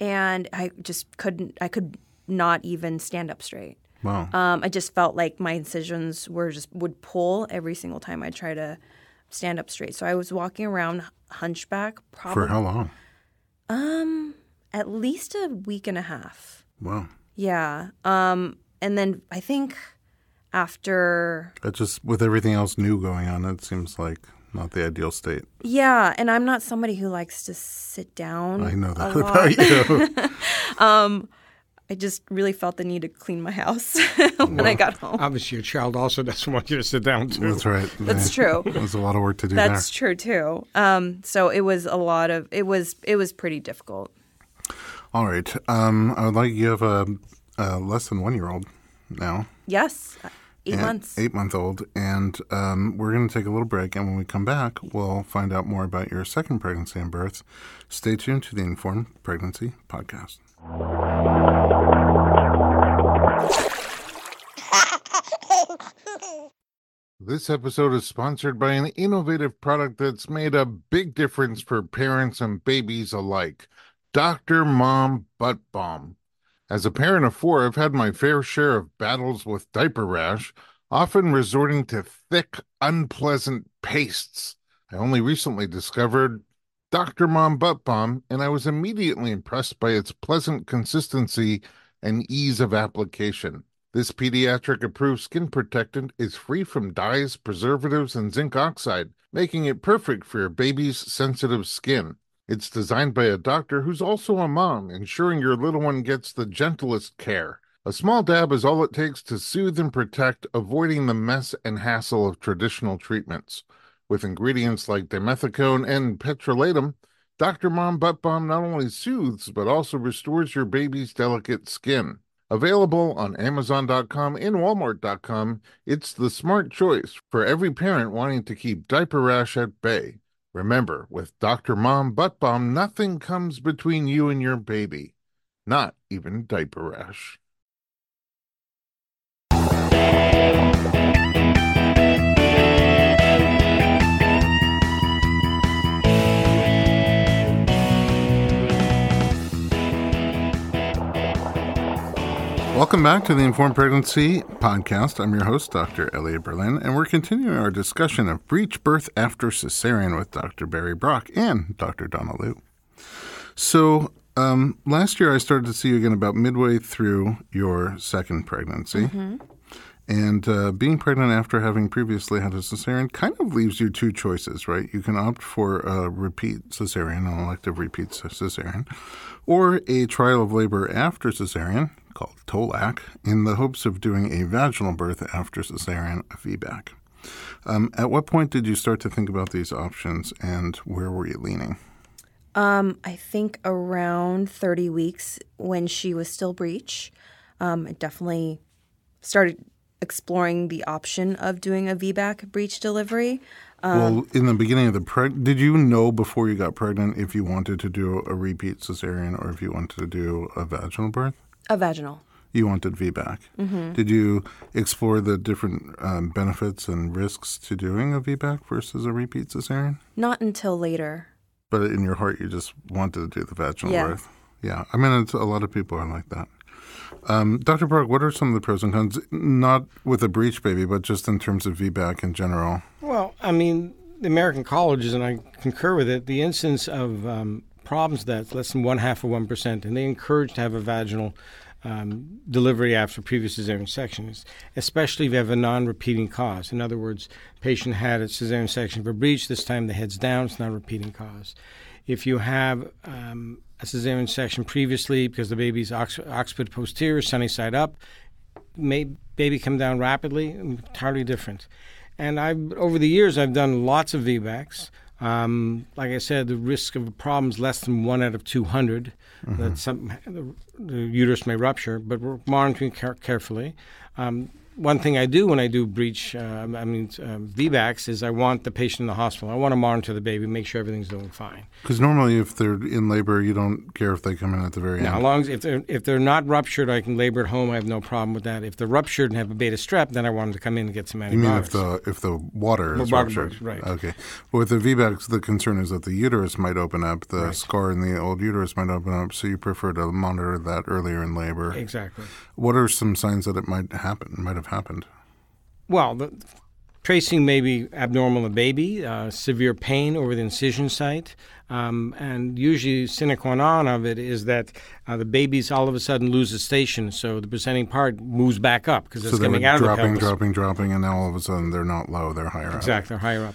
Speaker 2: and I just couldn't. I could not even stand up straight.
Speaker 1: Wow.
Speaker 2: Um, I just felt like my incisions were just would pull every single time I try to stand up straight. So I was walking around hunchback,
Speaker 1: for how long?
Speaker 2: um at least a week and a half.
Speaker 1: Wow.
Speaker 2: Yeah. Um, and then I think after
Speaker 1: That just with everything else new going on, it seems like not the ideal state.
Speaker 2: yeah, and I'm not somebody who likes to sit down.
Speaker 1: I know that
Speaker 2: a lot. *laughs*
Speaker 1: about you. *laughs*
Speaker 2: I just really felt the need to clean my house *laughs* when I got home.
Speaker 3: Obviously, your child also doesn't want you to sit down, too.
Speaker 1: That's right.
Speaker 2: That's true.
Speaker 1: There's a lot of work to do
Speaker 2: That's true too. Um, so it was a lot of it was it was pretty difficult.
Speaker 1: All right. Um, I would like you have a, a less than one year old now.
Speaker 2: Yes, eight
Speaker 1: and-
Speaker 2: months.
Speaker 1: Eight month old. And um, we're going to take a little break. And when we come back, we'll find out more about your second pregnancy and birth. Stay tuned to the Informed Pregnancy Podcast. This episode is sponsored by an innovative product that's made a big difference for parents and babies alike Dr. Mom Butt Balm. As a parent of four, I've had my fair share of battles with diaper rash, often resorting to thick, unpleasant pastes. I only recently discovered Dr. Mom Butt Balm, and I was immediately impressed by its pleasant consistency and ease of application. This pediatric approved skin protectant is free from dyes, preservatives, and zinc oxide, making it perfect for your baby's sensitive skin. It's designed by a doctor who's also a mom, ensuring your little one gets the gentlest care. A small dab is all it takes to soothe and protect, avoiding the mess and hassle of traditional treatments. With ingredients like dimethicone and petrolatum, Dr. Mom Butt Balm not only soothes but also restores your baby's delicate skin. Available on Amazon.com and Walmart.com, it's the smart choice for every parent wanting to keep diaper rash at bay. Remember, with Dr. Mom Butt Balm, nothing comes between you and your baby, not even diaper rash. Welcome back to the Informed Pregnancy Podcast. I'm your host, Dr. Elliot Berlin, and we're continuing our discussion of breech birth after cesarean with Dr. Barry Brock and Dr. Donna Liu. So, um, last year I started to see you again about midway through your second pregnancy. And uh, being pregnant after having previously had a cesarean kind of leaves you two choices, right? You can opt for a repeat cesarean, an elective repeat cesarean, or a trial of labor after cesarean called TOLAC in the hopes of doing a vaginal birth after cesarean, VBAC. Um, at what point did you start to think about these options and where were you leaning?
Speaker 2: Um, I think around 30 weeks when she was still breech, um, I definitely started exploring the option of doing a VBAC breech delivery.
Speaker 1: well, in the beginning of the preg, did you know before you got pregnant if you wanted to do a repeat cesarean or if you wanted to do a vaginal birth?
Speaker 2: A vaginal.
Speaker 1: You wanted VBAC. Did you explore the different um, benefits and risks to doing a VBAC versus a repeat cesarean?
Speaker 2: Not until later.
Speaker 1: But in your heart, you just wanted to do the vaginal
Speaker 2: Yeah.
Speaker 1: birth. Yeah, I mean, it's, a lot of people are like that. Um, Dr. Brock, what are some of the pros and cons, not with a breech baby, but just in terms of VBAC in general?
Speaker 3: Well, I mean, the American colleges, and I concur with it, the incidence of um, problems that's less than one half of 1%, and they encourage to have a vaginal um, delivery after previous cesarean section, especially if you have a non repeating cause. In other words, patient had a cesarean section for breech, this time the head's down, it's not a repeating cause. If you have um, a cesarean section previously because the baby's occiput posterior, sunny side up, may baby come down rapidly, entirely different. And I've over the years I've done lots of VBACs. Um, like I said, the risk of a problem is less than one out of 200 that some the, the uterus may rupture, but we're monitoring care- carefully. Um, one thing I do when I do breech, uh, I mean um, VBACs, is I want the patient in the hospital. I want to monitor the baby, make sure everything's doing fine.
Speaker 1: Because normally, if they're in labor, you don't care if they come in at the very
Speaker 3: Now, as
Speaker 1: end.
Speaker 3: long as if they're if they're not ruptured, I can labor at home. I have no problem with that. If they're ruptured and have a beta strep, then I want them to come in and get some antibiotics.
Speaker 1: You mean if the if the water is
Speaker 3: water
Speaker 1: ruptured,
Speaker 3: right.
Speaker 1: Okay. But with the VBACs, the concern is that the uterus might open up, the
Speaker 3: Right.
Speaker 1: scar in the old uterus might open up, so you prefer to monitor that earlier in labor.
Speaker 3: exactly.
Speaker 1: What are some signs that it might happen? Might have happened.
Speaker 3: Well, the tracing may be abnormal in the baby, uh, severe pain over the incision site, um, and usually sine qua non of it is that uh, the baby's all of a sudden loses station, so the presenting part moves back up because it's
Speaker 1: so
Speaker 3: coming out of the
Speaker 1: dropping,
Speaker 3: pelvis.
Speaker 1: dropping, dropping, and now all of a sudden they're not low; they're higher exactly, up.
Speaker 3: Exactly, higher up.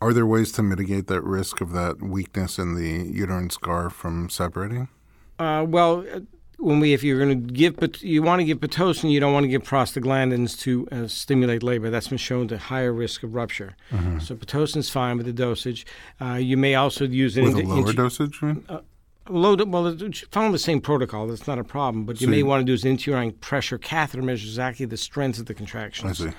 Speaker 1: Are there ways to mitigate that risk of that weakness in the uterine scar from separating?
Speaker 3: Uh, well, uh, when we, if you're going to give, but you want to give pitocin, you don't want to give prostaglandins to uh, stimulate labor. That's been shown to higher risk of rupture.
Speaker 1: Mm-hmm.
Speaker 3: So pitocin's fine with the dosage. Uh, you may also use it
Speaker 1: With a
Speaker 3: into-
Speaker 1: lower
Speaker 3: into-
Speaker 1: dosage?
Speaker 3: low. Well, follow the same protocol. That's not a problem. But you
Speaker 1: So
Speaker 3: may want to do is intrauterine pressure catheter measures exactly the strength of the contractions.
Speaker 1: I see.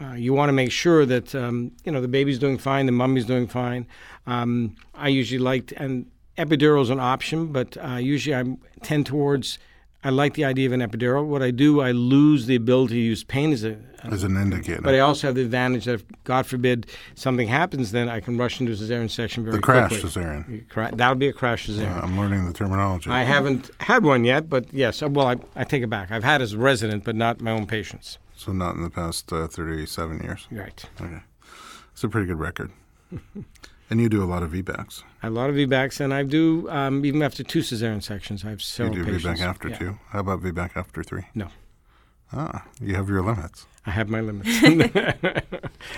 Speaker 3: Uh, you want to make sure that um, you know the baby's doing fine, the mummy's doing fine. Um, I usually like, to, and epidural is an option, but uh, usually I tend towards I like the idea of an epidural. What I do, I lose the ability to use pain as a,
Speaker 1: As an indicator.
Speaker 3: but I also have the advantage that if, God forbid, something happens, then I can rush into a cesarean section very
Speaker 1: the crash
Speaker 3: quickly.
Speaker 1: cesarean.
Speaker 3: Cra- That'll be a crash cesarean.
Speaker 1: I'm learning the terminology.
Speaker 3: I haven't had one yet, but yes. uh, Well, I, I take it back. I've had as a resident, but not my own patients.
Speaker 1: so not in the past uh, 37 years.
Speaker 3: Right.
Speaker 1: Okay. It's a pretty good record. *laughs* and you do a lot of VBACs.
Speaker 3: A lot of VBACs, and I do um, even after two cesarean sections. I have several.
Speaker 1: You do
Speaker 3: patients.
Speaker 1: VBAC after
Speaker 3: Yeah.
Speaker 1: two. How about VBAC after three?
Speaker 3: No.
Speaker 1: Ah, you have your limits.
Speaker 3: I have my limits. *laughs* and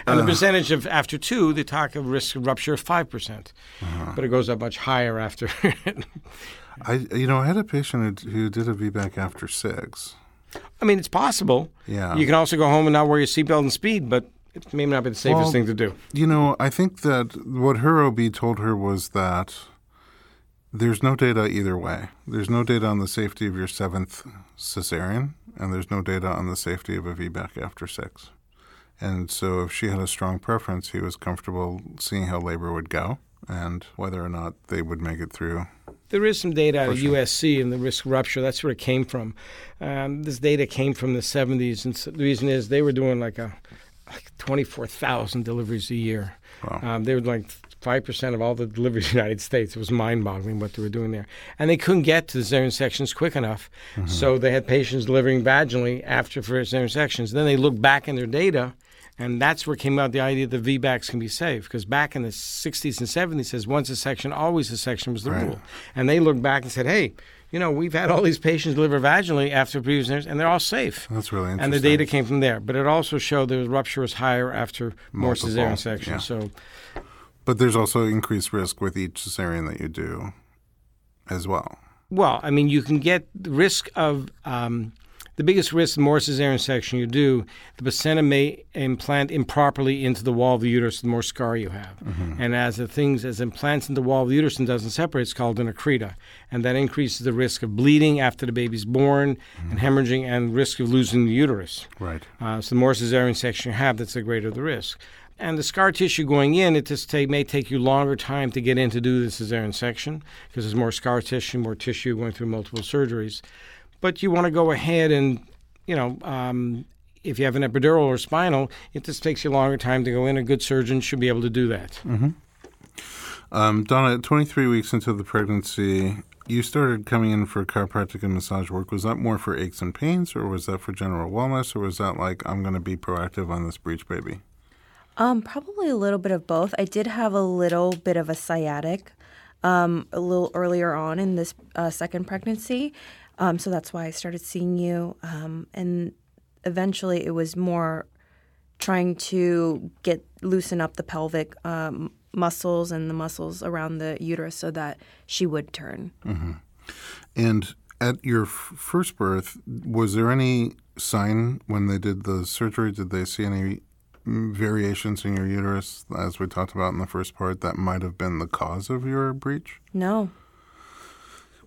Speaker 1: Uh.
Speaker 3: the percentage of after two, they talk of risk of rupture of five percent,
Speaker 1: Uh-huh.
Speaker 3: but it goes up much higher after. *laughs*
Speaker 1: I, you know, I had a patient who, who did a VBAC after six.
Speaker 3: I mean, it's possible.
Speaker 1: Yeah.
Speaker 3: You can also go home and not wear your seatbelt and speed, but it may not be the safest
Speaker 1: Well,
Speaker 3: thing to do.
Speaker 1: You know, I think that what her OB told her was that there's no data either way. There's no data on the safety of your seventh cesarean, and there's no data on the safety of a VBAC after six. And so, if she had a strong preference, he was comfortable seeing how labor would go and whether or not they would make it through.
Speaker 3: There is some data out of. USC and the risk rupture. That's where it came from. Um, this data came from the 70s, and so the reason is they were doing like a like 24,000 deliveries a year.
Speaker 1: Wow.
Speaker 3: Um, they were like five percent of all the deliveries in the United States. It was mind-boggling what they were doing there, and they couldn't get to the cesarean sections quick enough. So they had patients delivering vaginally after for cesarean sections. Then they looked back in their data. And that's where came out the idea that VBACs can be safe. Because back in the 60s and 70s, it says once a section, always a section was the
Speaker 1: Right.
Speaker 3: rule. And they looked back and said, hey, you know, we've had all these patients deliver vaginally after previous and they're all safe.
Speaker 1: That's really interesting.
Speaker 3: And the data came from there. But it also showed the rupture was higher after more
Speaker 1: Multiple,
Speaker 3: cesarean sections.
Speaker 1: yeah.
Speaker 3: So
Speaker 1: But there's also increased risk with each cesarean that you do as well.
Speaker 3: Well, I mean, you can get the risk of um, the biggest risk the more cesarean section you do, the placenta may implant improperly into the wall of the uterus, the more scar you have. And as the things as implants in the wall of the uterus and doesn't separate, it's called an accreta, and that increases the risk of bleeding after the baby's born, and hemorrhaging, and risk of losing the uterus.
Speaker 1: Right.
Speaker 3: Uh, so the more cesarean section you have, that's the greater the risk. And the scar tissue going in, it just take, may take you longer time to get in to do the cesarean section because there's more scar tissue, more tissue going through multiple surgeries. But you want to go ahead and, you know, um, if you have an epidural or spinal, it just takes you longer time to go in. A good surgeon should be able to do that.
Speaker 1: Um, Donna, 23 weeks into the pregnancy, you started coming in for chiropractic and massage work. Was that more for aches and pains, or was that for general wellness, or was that like, I'm going to be proactive on this breech baby?
Speaker 2: Um, probably a little bit of both. I did have a little bit of a sciatic um, a little earlier on in this uh, second pregnancy, um, so that's why I started seeing you. Um, and eventually, it was more trying to get loosen up the pelvic um, muscles and the muscles around the uterus so that she would turn.
Speaker 1: And at your f- first birth, was there any sign when they did the surgery? Did they see any mm, variations in your uterus, as we talked about in the first part, that might have been the cause of your breech?
Speaker 2: No,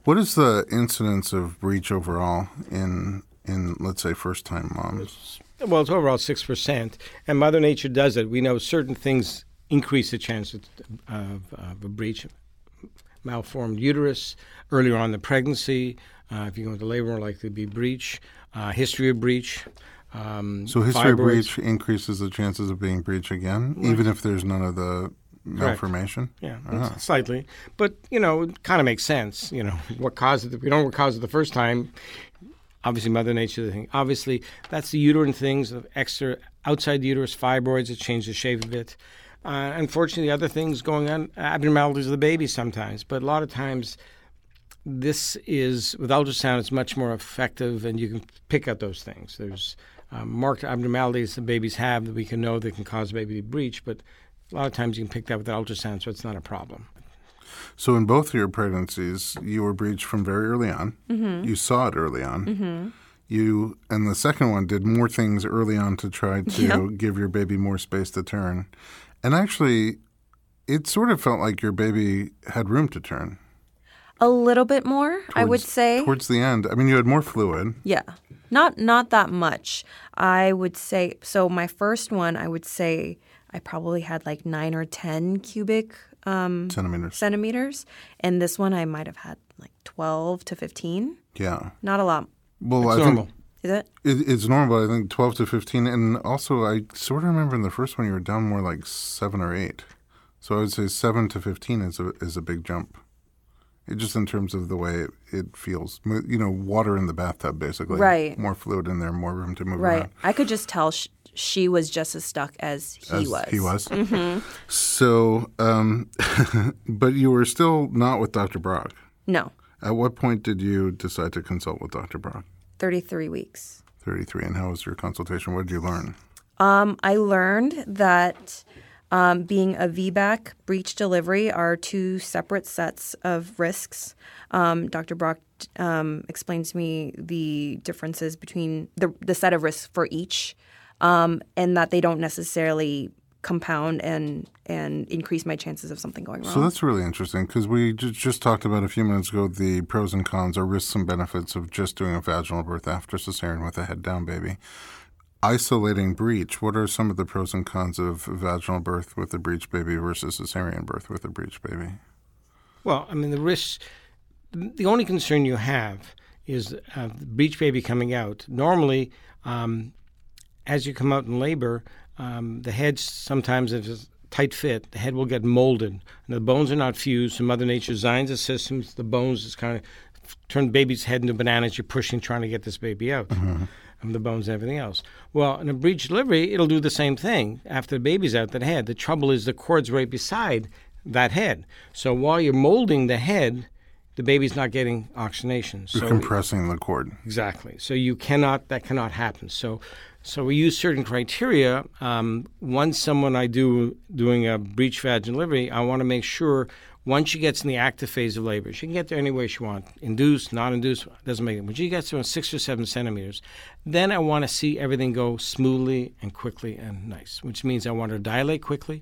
Speaker 1: What is the incidence of breech overall in, in let's say, first time moms?
Speaker 3: Well, it's overall six percent, and Mother Nature does it. We know certain things increase the chance of, of, of a breech, malformed uterus earlier on in the pregnancy. Uh, if you go into labor, more likely to be breech. Uh, history of breech. Um,
Speaker 1: So history of breech increases the chances of being breech again, even if there's none of the malformation.
Speaker 3: Yeah,
Speaker 1: Ah.
Speaker 3: slightly, but you know, it kind of makes sense. You know, what caused it? We don't know what caused it the first time. Obviously, Mother Nature. The thing. Obviously, that's the uterine things, of extra outside the uterus fibroids that change the shape of it. Uh, unfortunately, other things going on, abnormalities of the baby sometimes, but a lot of times. This is with ultrasound. It's much more effective, and you can pick out those things. There's um, marked abnormalities that babies have that we can know that can cause baby to breech, but a lot of times you can pick that with an ultrasound, so it's not a problem.
Speaker 1: So in both of your pregnancies, you were breached from very early on.
Speaker 2: Mm-hmm.
Speaker 1: You saw it early on. You and the second one did more things early on to try to
Speaker 2: Yep. *laughs*
Speaker 1: give your baby more space to turn. And actually, it sort of felt like your baby had room to turn.
Speaker 2: a little bit more, I would say.
Speaker 1: Towards the end, I mean, you had more fluid.
Speaker 2: Yeah. Not not that much. I would say so my first one I would say I probably had like 9 or 10 cubic um,
Speaker 1: Centimeters.
Speaker 2: centimeters and this one I might have had like 12 to 15.
Speaker 1: Yeah.
Speaker 2: Not a lot
Speaker 1: Well,
Speaker 3: It's
Speaker 1: I
Speaker 3: normal.
Speaker 1: think
Speaker 2: Is it?
Speaker 1: it, it's normal. But I think twelve to fifteen, and also I sort of remember in the first one you were down more like seven or eight. So I would say seven to fifteen is a is a big jump. It just in terms of the way it, it feels, you know, water in the bathtub basically.
Speaker 2: Right.
Speaker 1: More fluid in there, more room to move
Speaker 2: Right.
Speaker 1: around. Right.
Speaker 2: I could just tell sh- she was just as stuck as he
Speaker 1: As
Speaker 2: was.
Speaker 1: He was. So, um, *laughs* but you were still not with Dr. Brock.
Speaker 2: No,
Speaker 1: At what point did you decide to consult with Dr. Brock?
Speaker 2: 33 weeks.
Speaker 1: 33. And how was your consultation? What did you learn?
Speaker 2: Um, I learned that um, being a VBAC breech delivery are two separate sets of risks. Um, Dr. Brock um, explained to me the differences between the, the set of risks for each, um, and that they don't necessarily compound and and increase my chances of something going wrong.
Speaker 1: So that's really interesting because we ju- just talked about a few minutes ago the pros and cons or risks and benefits of just doing a vaginal birth after cesarean with a head down baby. Isolating breech, what are some of the pros and cons of vaginal birth with a breech baby versus cesarean birth with a breech baby?
Speaker 3: Well, I mean, the risks, the only concern you have is uh, the breech baby coming out. Normally, um, as you come out in labor, um, the head sometimes, if it's a tight fit, the head will get molded. And the bones are not fused. So Mother Nature designs the systems. The bones just kind of turn the baby's head into bananas. You're pushing, trying to get this baby out. Of the bones and everything else. Well, in a breech delivery, it'll do the same thing after the baby's out the head. The trouble is the cord's right beside that head. So while you're molding the head, the baby's not getting oxygenation.
Speaker 1: You're
Speaker 3: So
Speaker 1: compressing the cord.
Speaker 3: Exactly. So you cannot. That cannot happen. So, so we use certain criteria. Um, once someone I do doing a breech vaginal delivery, I want to make sure once she gets in the active phase of labor, she can get there any way she wants, induced, not induced, doesn't make it. When she gets to six or seven centimeters, then I want to see everything go smoothly and quickly and nice. Which means I want her to dilate quickly.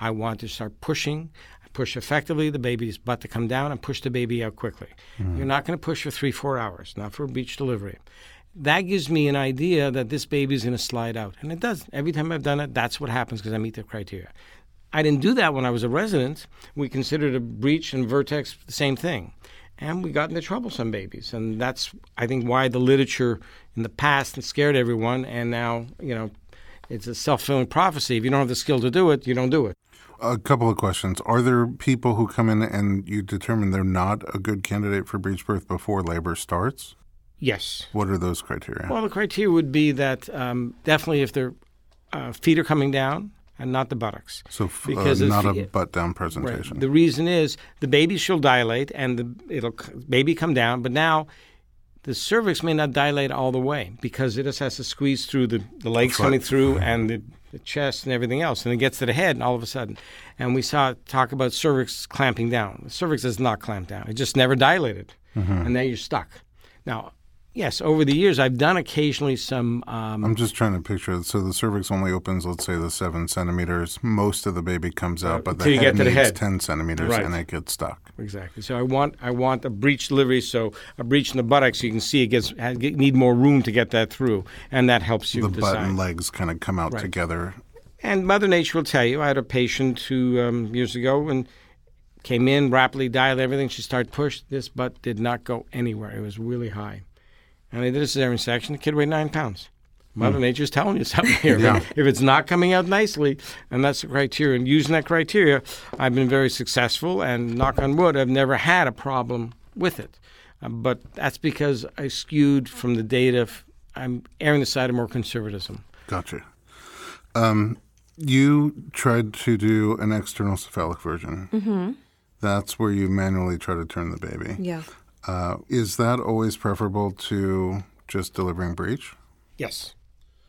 Speaker 3: I want to start pushing push effectively the baby's butt to come down and push the baby out quickly. You're not going to push for three, four hours, not for breech delivery. That gives me an idea that this baby's going to slide out. And it does. Every time I've done it, that's what happens because I meet the criteria. I didn't do that when I was a resident. We considered a breech and vertex the same thing. And we got into trouble some babies. And that's, I think, why the literature in the past scared everyone. And now, you know, it's a self fulfilling prophecy. If you don't have the skill to do it, you don't do it.
Speaker 1: A couple of questions. Are there people who come in and you determine they're not a good candidate for breech birth before labor starts?
Speaker 3: Yes.
Speaker 1: What are those criteria?
Speaker 3: Well, the criteria would be that um, definitely if their uh, feet are coming down and not the buttocks.
Speaker 1: so f- uh,
Speaker 3: because if
Speaker 1: not a butt down
Speaker 3: Right.
Speaker 1: presentation.
Speaker 3: The reason is the baby shall dilate and the it'll c- baby come down, but now the cervix may not dilate all the way because it just has to squeeze through the, the legs
Speaker 1: Right.
Speaker 3: coming through and the, the chest and everything else, and it gets to the head, and all of a sudden, and we saw talk about cervix clamping down. The cervix does not clamp down; it just never dilated,
Speaker 1: Mm-hmm.
Speaker 3: and now you're stuck. Now, yes, over the years, I've done occasionally some. Um,
Speaker 1: I'm just trying to picture it. So the cervix only opens, let's say, the seven centimeters. Most of the baby comes out, but the head
Speaker 3: get to the
Speaker 1: needs
Speaker 3: head.
Speaker 1: ten centimeters,
Speaker 3: Right.
Speaker 1: and it gets stuck.
Speaker 3: Exactly. So I want I want a breech delivery, so a breech in the buttocks, so you can see it gets need more room to get that through, and that helps you
Speaker 1: The
Speaker 3: decide.
Speaker 1: butt and legs kind of come out
Speaker 3: Right.
Speaker 1: together.
Speaker 3: And Mother Nature will tell you. I had a patient who um, years ago and came in rapidly dilated everything. She started push. This butt did not go anywhere. It was really high, and I did a cesarean section. The kid weighed nine pounds. Mother Nature's telling you *laughs* something here.
Speaker 1: Yeah.
Speaker 3: If it's not coming out nicely, and that's the criteria, and using that criteria, I've been very successful. And knock on wood, I've never had a problem with it. Uh, but that's because I skewed from the data. f- I'm erring the side of more conservatism.
Speaker 1: Gotcha. Um, you tried to do an external cephalic version. Mm-hmm. That's where you manually try to turn the baby.
Speaker 2: yeah.
Speaker 1: Uh, is that always preferable to just delivering breech?
Speaker 3: Yes.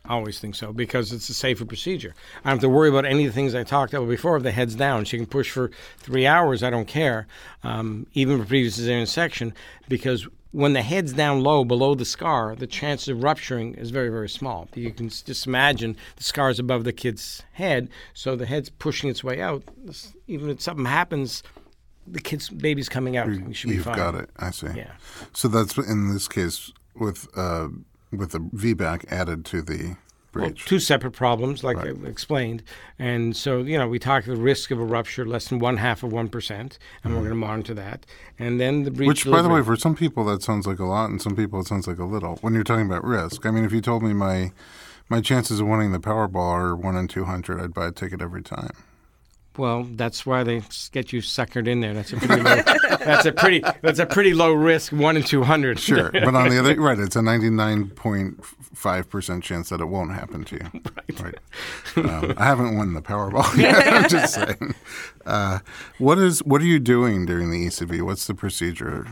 Speaker 3: I always think so because it's a safer procedure. I don't have to worry about any of the things I talked about before. The head's down, she can push for three hours. I don't care, um, even for previous cesarean section, because when the head's down low below the scar, the chance of rupturing is very, very small. You can just imagine the scar is above the kid's head, so the head's pushing its way out. Even if something happens, the kid's baby's coming out. You should be
Speaker 1: You've
Speaker 3: fine.
Speaker 1: got it. I see.
Speaker 3: Yeah.
Speaker 1: So that's in this case with uh, with the VBAC added to the breech.
Speaker 3: two separate problems, like I explained. And so, you know, we talk the risk of a rupture less than one half of 1%, and we're going to monitor that. And then the breech.
Speaker 1: Which, by the way, for some people that sounds like a lot, and some people it sounds like a little. When you're talking about risk, I mean, if you told me my my chances of winning the Powerball are one in two hundred, I'd buy a ticket every time.
Speaker 3: Well, that's why they get you suckered in there. That's a pretty low, *laughs* that's a pretty that's a pretty low risk, one in two hundred.
Speaker 1: Sure, *laughs* but on the other, right, it's a ninety nine point five percent chance that it won't happen to you. *laughs* Right. Um, I haven't won the Powerball yet. I'm just saying. Uh, what is what are you doing during the ECV? What's the procedure?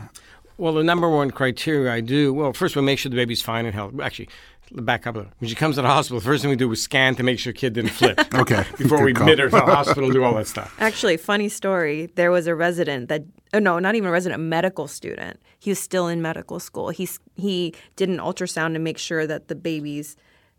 Speaker 3: Well, the number one criteria I do, well, first we make sure the baby's fine and healthy. Actually, back up. When she comes to the hospital, the first thing we do is scan to make sure kid didn't flip. *laughs*
Speaker 1: Okay,
Speaker 3: Before
Speaker 1: good
Speaker 3: we
Speaker 1: call.
Speaker 3: admit her to the hospital do all that stuff.
Speaker 2: Actually, funny story. There was a resident that, oh no, not even a resident, a medical student. He was still in medical school. He he did an ultrasound to make sure that the baby's,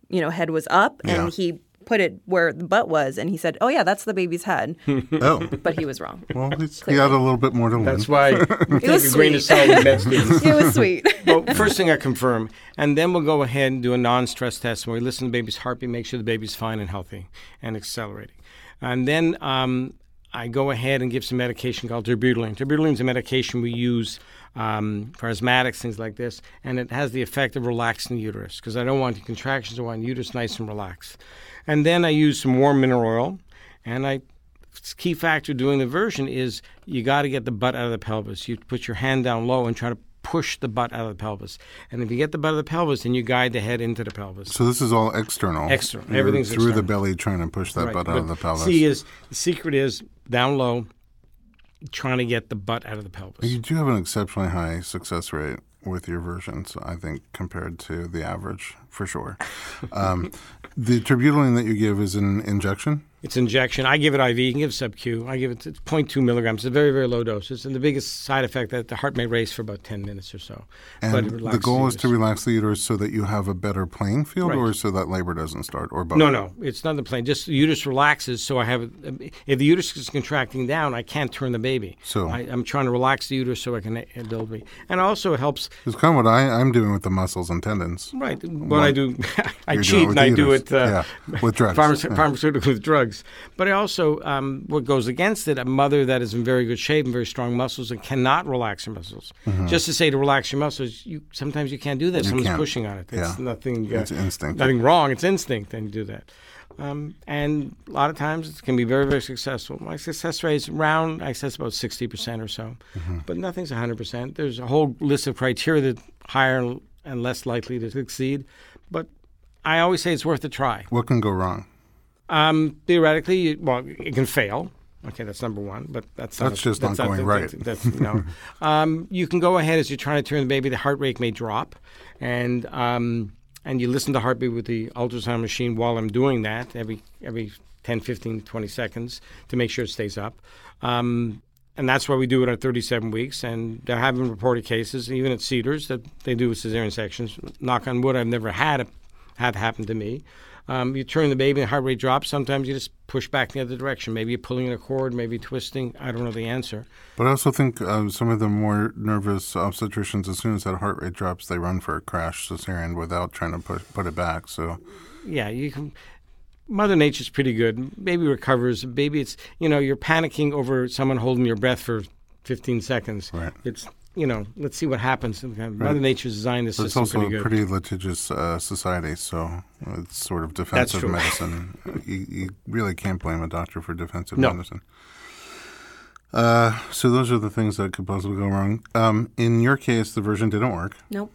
Speaker 2: you know, head was up, and
Speaker 1: Yeah.
Speaker 2: he put it where the butt was, and he said, "Oh yeah, that's the baby's head," *laughs*
Speaker 1: Oh,
Speaker 2: but he was wrong.
Speaker 1: well, it's, he had a little bit more to learn.
Speaker 3: That's why *laughs* we take
Speaker 2: was
Speaker 3: a grain of
Speaker 2: sweet.
Speaker 3: salt with med
Speaker 2: it was sweet. *laughs*
Speaker 3: well, first thing I confirm, and then we'll go ahead and do a non-stress test where we listen to the baby's heartbeat, make sure the baby's fine and healthy and accelerating, and then um, I go ahead and give some medication called terbutaline. Terbutaline is a medication we use um, for asthmatics, things like this, and it has the effect of relaxing the uterus because I don't want the contractions. I want the uterus nice and relaxed, and then I use some warm mineral oil, and I key factor doing the version is you got to get the butt out of the pelvis. You put your hand down low and try to push the butt out of the pelvis. And if you get the butt of the pelvis, then you guide the head into the pelvis.
Speaker 1: So this is all external.
Speaker 3: External.
Speaker 1: You're
Speaker 3: Everything's
Speaker 1: through the belly, trying to push that
Speaker 3: Right,
Speaker 1: butt out
Speaker 3: but
Speaker 1: of the pelvis.
Speaker 3: See, is the secret is down low, trying to get the butt out of the pelvis.
Speaker 1: You do have an exceptionally high success rate with your versions, I think, compared to the average, for sure. *laughs* Um, the terbutaline that you give is an injection.
Speaker 3: It's injection. I give it IV. You can give sub Q. I give it it's 0.2 milligrams. It's a very, very low dose. And the biggest side effect that the heart may race for about 10 minutes or so. but
Speaker 1: And the goal is to relax the uterus so that you have a better playing field,
Speaker 3: Right.
Speaker 1: or so that labor doesn't start, or both.
Speaker 3: No, no, it's not the plane. Just the uterus relaxes, so I have. If the uterus is contracting down, I can't turn the baby.
Speaker 1: So-
Speaker 3: I, I'm trying to relax the uterus so I can build me. And also, it helps.
Speaker 1: It's kind of what I, I'm doing with the muscles and tendons.
Speaker 3: Right, what I do, *laughs* I cheat and I do it. Uh,
Speaker 1: Yeah, with drugs.
Speaker 3: pharmace-
Speaker 1: Yeah.
Speaker 3: Pharmaceutical with drugs, but I also um, what goes against it. A mother that is in very good shape and very strong muscles and cannot relax her muscles. Just to say to relax your muscles, you sometimes you can't do that. Someone's
Speaker 1: can't.
Speaker 3: pushing on it. It's
Speaker 1: Yeah.
Speaker 3: nothing. Uh,
Speaker 1: It's instinct.
Speaker 3: Nothing wrong. It's instinct. and you do that. Um, and a lot of times it can be very, very successful. My success rate is around, I said, about 60% or so.
Speaker 1: Mm-hmm.
Speaker 3: But nothing's 100%. There's a whole list of criteria that higher and less likely to succeed. But I always say it's worth a try.
Speaker 1: What can go wrong?
Speaker 3: Um, theoretically, well, it can fail. Okay, that's number one, but that's not
Speaker 1: That's just not
Speaker 3: that's
Speaker 1: going right.
Speaker 3: That's, that's, no. *laughs* um, you can go ahead as you're trying to turn the baby. The heart rate may drop, and um, and you listen to heartbeat with the ultrasound machine while I'm doing that every every 10, 15, 20 seconds to make sure it stays up. Um, and that's why we do it at 37 weeks. And there have been reported cases, even at Cedars, that they do cesarean sections. Knock on wood, I've never had it have happened to me. Um, you turn the baby, and the heart rate drops. Sometimes you just push back in the other direction. Maybe you're pulling a cord, maybe twisting. I don't know the answer.
Speaker 1: But I also think uh, some of the more nervous obstetricians, as soon as that heart rate drops, they run for a crash cesarean without trying to put, put it back. So
Speaker 3: Yeah, you can. Mother Nature's pretty good. Baby recovers. Baby, it's you know you're panicking over someone holding your breath for 15 seconds.
Speaker 1: Right.
Speaker 3: It's you know let's see what happens. Mother Nature's designed this
Speaker 1: But it's also
Speaker 3: pretty
Speaker 1: a pretty litigious uh, society, so it's sort of defensive
Speaker 3: true.
Speaker 1: medicine. *laughs* you, you really can't blame a doctor for defensive
Speaker 3: No.
Speaker 1: medicine. Uh, so those are the things that could possibly go wrong. Um, in your case, the version didn't work.
Speaker 2: Nope.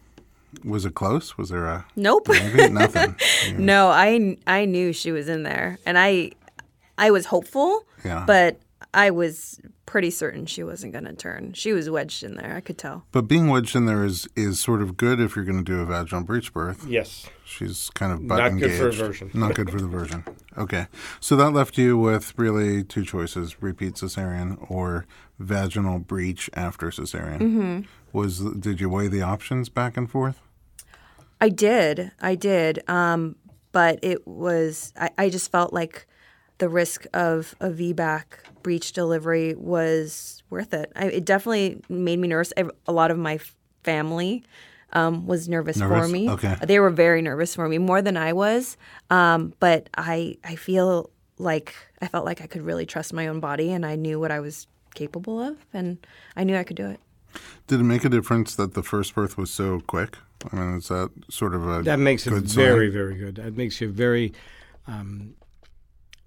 Speaker 1: Was it close? Was there a
Speaker 2: Nope.
Speaker 1: maybe nothing? *laughs*
Speaker 2: no, I I knew she was in there, and I I was hopeful,
Speaker 1: Yeah.
Speaker 2: but I was pretty certain she wasn't going to turn. She was wedged in there. I could tell.
Speaker 1: But being wedged in there is is sort of good if you're going to do a vaginal breech birth.
Speaker 3: yes.
Speaker 1: She's kind of butt
Speaker 3: Not good for a version.
Speaker 1: Not good for the version. Okay, so that left you with really two choices: repeat cesarean or vaginal breech after cesarean.
Speaker 2: Mm-hmm.
Speaker 1: Was did you weigh the options back and forth?
Speaker 2: I did. I did. Um, but it was, I, I just felt like the risk of a VBAC breech delivery was worth it. I, it definitely made me nervous. I, a lot of my family um, was nervous,
Speaker 1: Nervous?
Speaker 2: for me.
Speaker 1: Okay.
Speaker 2: They were very nervous for me, more than I was. Um, but I I feel like I felt like I could really trust my own body, and I knew what I was capable of, and I knew I could do it.
Speaker 1: Did it make a difference that the first birth was so quick? I mean, is that sort of a
Speaker 3: That makes it
Speaker 1: good sign?
Speaker 3: very, very good. That makes you very um,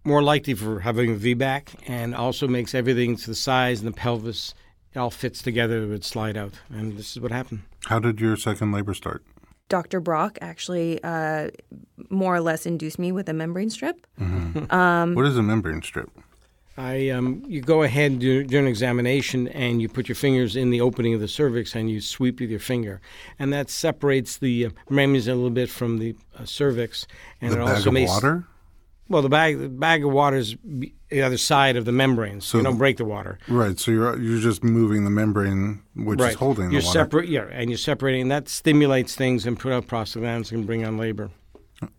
Speaker 3: more likely for having a VBAC, and also makes everything to the size and the pelvis. It all fits together. It would slide out, and this is what happened.
Speaker 1: How did your second labor start?
Speaker 2: Dr. Brock actually uh, more or less induced me with a membrane strip. *laughs*
Speaker 1: what is a membrane strip?
Speaker 3: I, um, you go ahead do, do an examination and you put your fingers in the opening of the cervix and you sweep with your finger, and that separates the uh, membranes a little bit from the uh, cervix. And
Speaker 1: The
Speaker 3: it
Speaker 1: bag
Speaker 3: also
Speaker 1: of
Speaker 3: makes
Speaker 1: water?
Speaker 3: Well the bag the bag of water is the other side of the membrane, so you don't break the water.
Speaker 1: Right. So you're you're just moving the membrane, which is holding
Speaker 3: you're
Speaker 1: the water.
Speaker 3: separate, yeah, and you're separating. That stimulates things and put out prostaglandins and bring on labor.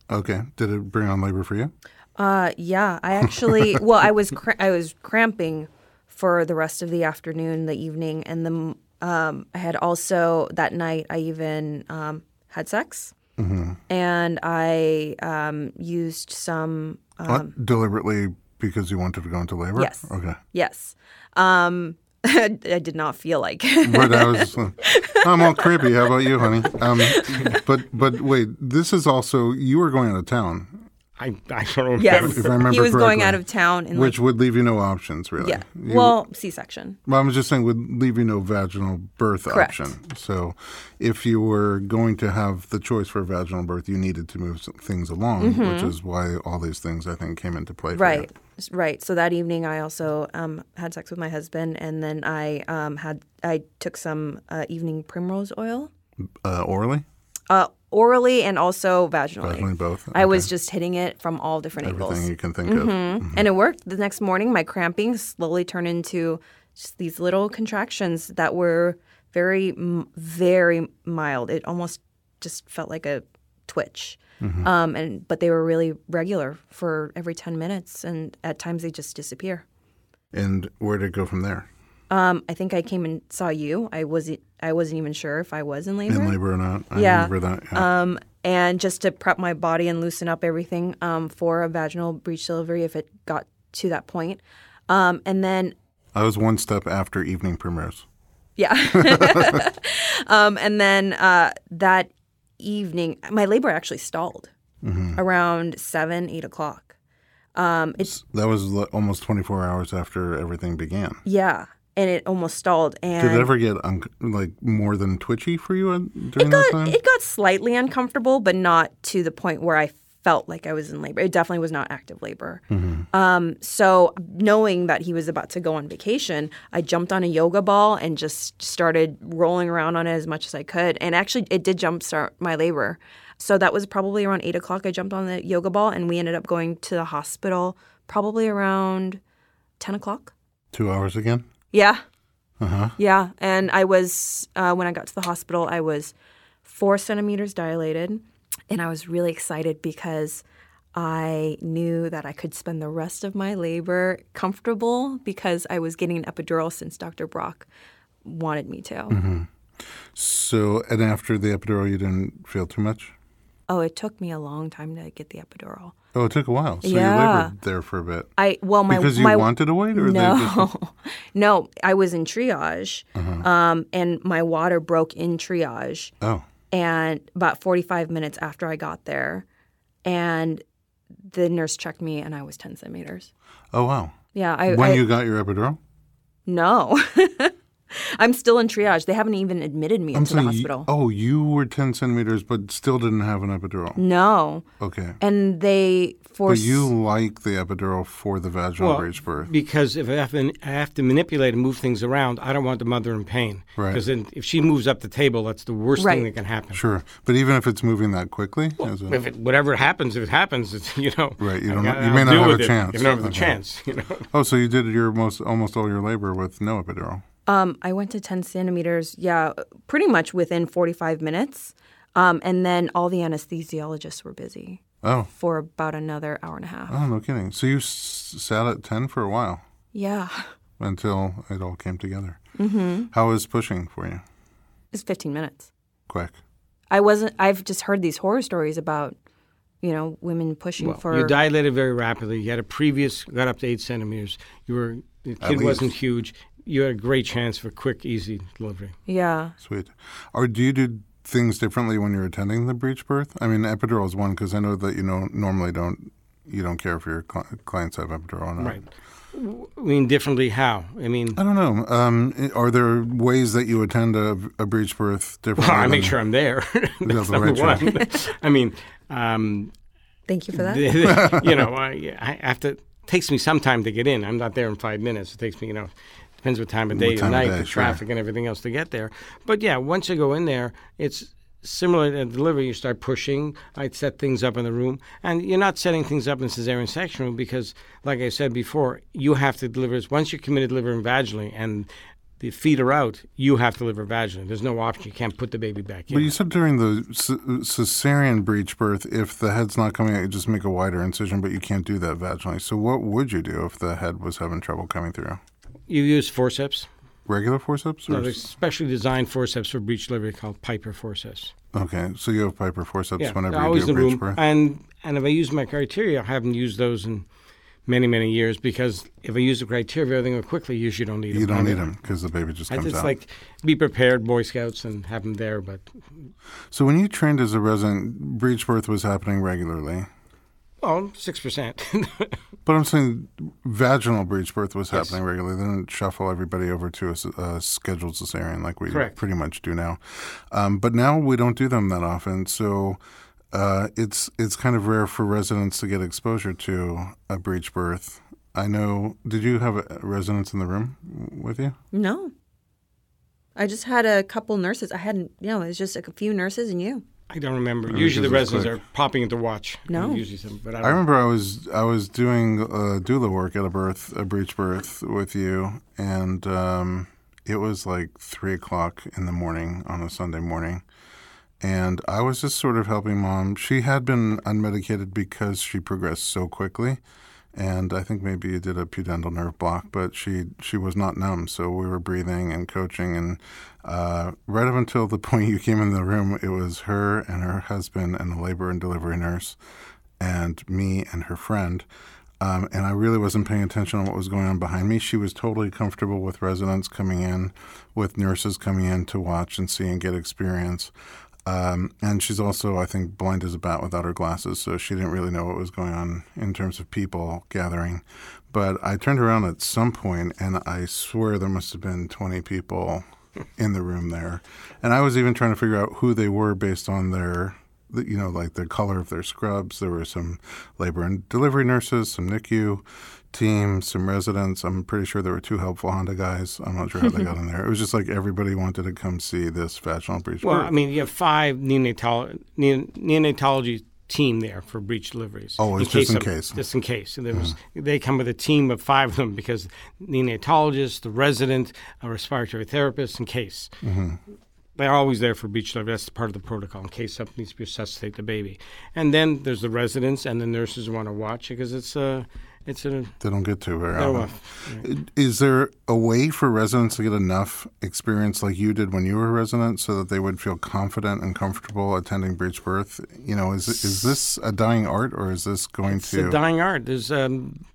Speaker 1: Okay. Did it bring on labor for you?
Speaker 2: Uh, yeah, I actually, *laughs* well, I was cr- I was cramping for the rest of the afternoon, the evening, and then um, I had also that night. I even um, had sex, and I um, used some. Uh,
Speaker 1: what? Deliberately because you wanted to go into labor?
Speaker 2: Yes.
Speaker 1: Okay.
Speaker 2: yes, um, *laughs* I did not feel like.
Speaker 1: But I was, *laughs* uh, I'm all creepy. How about you, honey? Um, but but wait, this is also you were going out of town,
Speaker 3: I, I don't remember.
Speaker 2: yes,
Speaker 1: if I remember
Speaker 2: he was going out of town, and
Speaker 1: which
Speaker 2: like,
Speaker 1: would leave you no options, really.
Speaker 2: yeah,
Speaker 1: You-
Speaker 2: well, C-section.
Speaker 1: Well, I was just saying, would leave you no vaginal birth
Speaker 2: Correct.
Speaker 1: option. So, if you were going to have the choice for a vaginal birth, you needed to move some things along, which is why all these things I think came into play. for.
Speaker 2: Mm-hmm. Right, S- right. So that evening, I also um, had sex with my husband, and then I um, had I took some uh, evening primrose oil,
Speaker 1: Uh, orally,
Speaker 2: uh, orally and also vaginally.
Speaker 1: vaginally, both.
Speaker 2: I was just hitting it from all different
Speaker 1: everything
Speaker 2: angles,
Speaker 1: you can think of.
Speaker 2: Mhm. and it worked. The next morning, my cramping slowly turned into just these little contractions that were very, very mild. It almost just felt like a twitch. Um, and but they were really regular for every ten minutes, and at times they just disappear.
Speaker 1: And where did it go from there?
Speaker 2: Um, I think I came and saw you. I wasn't. I wasn't even sure if I was in labor.
Speaker 1: In labor or not? I
Speaker 2: Yeah.
Speaker 1: remember that. Yeah.
Speaker 2: Um, and just to prep my body and loosen up everything um, for a vaginal breech delivery if it got to that point. Um, and then,
Speaker 1: I was one step after evening primrose.
Speaker 2: yeah. *laughs* um, and then uh, that evening, my labor actually stalled around seven, eight o'clock. Um, it's
Speaker 1: That was almost 24 hours after everything began.
Speaker 2: yeah, and it almost stalled. And
Speaker 1: Did it ever get un- like more than twitchy for you during
Speaker 2: it
Speaker 1: that
Speaker 2: got,
Speaker 1: time?
Speaker 2: it got slightly uncomfortable, but not to the point where I felt like I was in labor. It definitely was not active labor. Um, so, knowing that he was about to go on vacation, I jumped on a yoga ball and just started rolling around on it as much as I could. And actually, it did jumpstart my labor. So, that was probably around eight o'clock. I jumped on the yoga ball, and we ended up going to the hospital probably around 10 o'clock.
Speaker 1: Two hours again?
Speaker 2: Yeah.
Speaker 1: Uh-huh.
Speaker 2: Yeah. And I was, uh, when I got to the hospital, I was four centimeters dilated. And I was really excited because I knew that I could spend the rest of my labor comfortable because I was getting an epidural since Dr. Brock wanted me to.
Speaker 1: So, and after the epidural, you didn't feel too much?
Speaker 2: Oh, it took me a long time to get the epidural.
Speaker 1: Oh, it took a while. So you
Speaker 2: Yeah.
Speaker 1: labored there for a bit.
Speaker 2: I well, my
Speaker 1: Because you
Speaker 2: my,
Speaker 1: wanted to wait, or they just
Speaker 2: No, *laughs* no, I was in triage, um, and my water broke in triage.
Speaker 1: oh,
Speaker 2: and about 45 minutes after I got there, and the nurse checked me, and I was 10 centimeters.
Speaker 1: oh wow.
Speaker 2: Yeah, I,
Speaker 1: When
Speaker 2: I
Speaker 1: you got your epidural,
Speaker 2: no, *laughs* I'm still in triage. They haven't even admitted me
Speaker 1: I'm
Speaker 2: into the
Speaker 1: saying, you-
Speaker 2: hospital.
Speaker 1: oh, you were ten centimeters, but still didn't have an epidural.
Speaker 2: No,
Speaker 1: Okay,
Speaker 2: and they
Speaker 1: but you like the epidural for the vaginal
Speaker 3: Well,
Speaker 1: breech birth.
Speaker 3: Because if I have, to, I have to manipulate and move things around, I don't want the mother in pain.
Speaker 1: Right.
Speaker 3: Because if she moves up the table, that's the worst
Speaker 2: Right.
Speaker 3: thing that can happen.
Speaker 1: Sure, but even if it's moving that quickly, as a-
Speaker 3: If it, whatever happens, if it happens, it's, *laughs* you know.
Speaker 1: Right, you don't-
Speaker 3: gotta-
Speaker 1: you may
Speaker 3: I'll
Speaker 1: not have a
Speaker 3: it.
Speaker 1: chance.
Speaker 3: You don't have the
Speaker 1: Okay.
Speaker 3: chance, *laughs* you know.
Speaker 1: oh, so you did your most almost all your labor with no epidural.
Speaker 2: Um, I went to 10 centimeters, yeah, pretty much within 45 minutes. Um, and then all the anesthesiologists were busy
Speaker 1: Oh,
Speaker 2: for about another hour and a half.
Speaker 1: oh, no kidding. So you s- sat at ten for a while
Speaker 2: Yeah,
Speaker 1: until it all came together. Mm-hmm. How was pushing for you?
Speaker 2: it's 15 minutes.
Speaker 1: Quick.
Speaker 2: I wasn't. I've just heard these horror stories about, you know, women pushing
Speaker 3: Well,
Speaker 2: for.
Speaker 3: you dilated very rapidly. You had a previous got up to eight centimeters. You were the kid wasn't huge. You had a great chance for quick, easy delivery.
Speaker 2: yeah.
Speaker 1: Sweet. Or do you do things differently when you're attending the breech birth? I mean, epidural is one because I know that you know normally don't you don't care if your cli- clients have epidural or not.
Speaker 3: Right. W- I mean, differently how? I mean,
Speaker 1: I don't know. Um, are there ways that you attend a, a breech birth
Speaker 3: well,
Speaker 1: differently?
Speaker 3: I make sure I'm there. *laughs* That's
Speaker 1: the
Speaker 3: number
Speaker 1: right
Speaker 3: one. *laughs* I mean, um,
Speaker 2: Thank you for that. *laughs*
Speaker 3: you know, I, I have to. Takes me some time to get in. I'm not there in five minutes. It takes me, you know, depends what time of day, and night,
Speaker 1: day,
Speaker 3: the
Speaker 1: sure.
Speaker 3: traffic, and everything else to get there. But yeah, once you go in there, it's similar to delivery. You start pushing. I'd set things up in the room, and you're not setting things up in the cesarean section room because, like I said before, you have to deliver. Once you're committed to delivering vaginally, and the feet are out, you have to deliver vaginally. There's no option. You can't put the baby back in.
Speaker 1: But you said during the c- cesarean breech birth, if the head's not coming out, you just make a wider incision, but you can't do that vaginally. So what would you do if the head was having trouble coming through?
Speaker 3: You use forceps.
Speaker 1: Regular forceps?
Speaker 3: No,
Speaker 1: Or
Speaker 3: there's specially designed forceps for breech delivery called Piper forceps.
Speaker 1: okay, so you have Piper forceps
Speaker 3: Yeah,
Speaker 1: whenever you do a breech
Speaker 3: room.
Speaker 1: birth.
Speaker 3: And and if I use my criteria, I haven't used those in many many years because if I use the criteria, everything go quickly. You usually don't need them.
Speaker 1: You don't need them because the baby just
Speaker 3: I
Speaker 1: comes
Speaker 3: just
Speaker 1: out.
Speaker 3: like be prepared, Boy Scouts, and have them there. But
Speaker 1: so when you trained as a resident, breech birth was happening regularly.
Speaker 3: Well, six percent. *laughs*
Speaker 1: But I'm saying vaginal breech birth was happening regularly. They didn't shuffle everybody over to a scheduled cesarean like we
Speaker 3: Correct.
Speaker 1: pretty much do now. Um, but now we don't do them that often, so uh, it's it's kind of rare for residents to get exposure to a breech birth. I know. Did you have a residents in the room with you?
Speaker 2: No. I just had a couple nurses. I hadn't, you know, it was just a few nurses and you.
Speaker 3: I don't remember. Usually the residents
Speaker 1: quick.
Speaker 3: are popping into watch.
Speaker 2: No.
Speaker 3: Usually some, but I,
Speaker 1: I
Speaker 3: don't,
Speaker 1: remember I was I was doing uh, doula work at a birth a breech birth with you, and um, it was like three o'clock in the morning on a Sunday morning, and I was just sort of helping mom. She had been unmedicated because she progressed so quickly, and I think maybe you did a pudendal nerve block, but she she was not numb, so we were breathing and coaching, and uh, right up until the *laughs* point you came in the room, it was her and her husband and a labor and delivery nurse and me and her friend. Um, and I really wasn't paying attention on what was going on behind me. She was totally comfortable with residents coming in, with nurses coming in to watch and see and get experience. Um, and she's also, I think, blind as a bat without her glasses, so she didn't really know what was going on in terms of people gathering. But I turned around at some point, and I swear there must have been 20 people in the room there. And I was even trying to figure out who they were based on their, you know, like the color of their scrubs. There were some labor and delivery nurses, some NICU team, some residents. I'm pretty sure there were two helpful Honda guys. I'm not sure how they got in there. It was just like everybody wanted to come see this vaginal breech.
Speaker 3: well,
Speaker 1: birth.
Speaker 3: I mean, you have five neonatal, neon- neonatology team there for breech deliveries.
Speaker 1: Oh, it's just in
Speaker 3: some-
Speaker 1: case.
Speaker 3: Just in case. And there was, mm-hmm. They come with a team of five of them because the neonatologist, the resident, a respiratory therapist, in case. Mm-hmm. They're always there for breech delivery. That's part of the protocol in case something needs to resuscitate the baby. And then there's the residents and the nurses want to watch it because it's a, it's a,
Speaker 1: they don't get to very often. Is there a way for residents to get enough experience like you did when you were a resident so that they would feel confident and comfortable attending breech birth? You know, is is this a dying art or is this going to.
Speaker 3: It's
Speaker 1: to
Speaker 3: a dying art. There's um,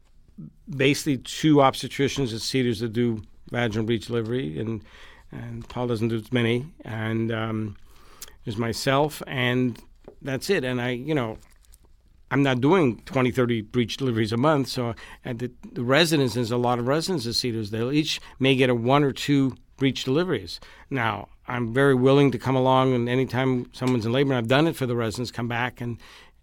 Speaker 3: basically two obstetricians at Cedars that do vaginal breech delivery, and and Paul doesn't do as many. And um, there's myself, and that's it. And I, you know, I'm not doing 20, 30 breech deliveries a month. So at the, the residents, there's a lot of residents at Cedars. They'll each may get a one or two breech deliveries. Now, I'm very willing to come along, and anytime someone's in labor, and I've done it for the residents, come back and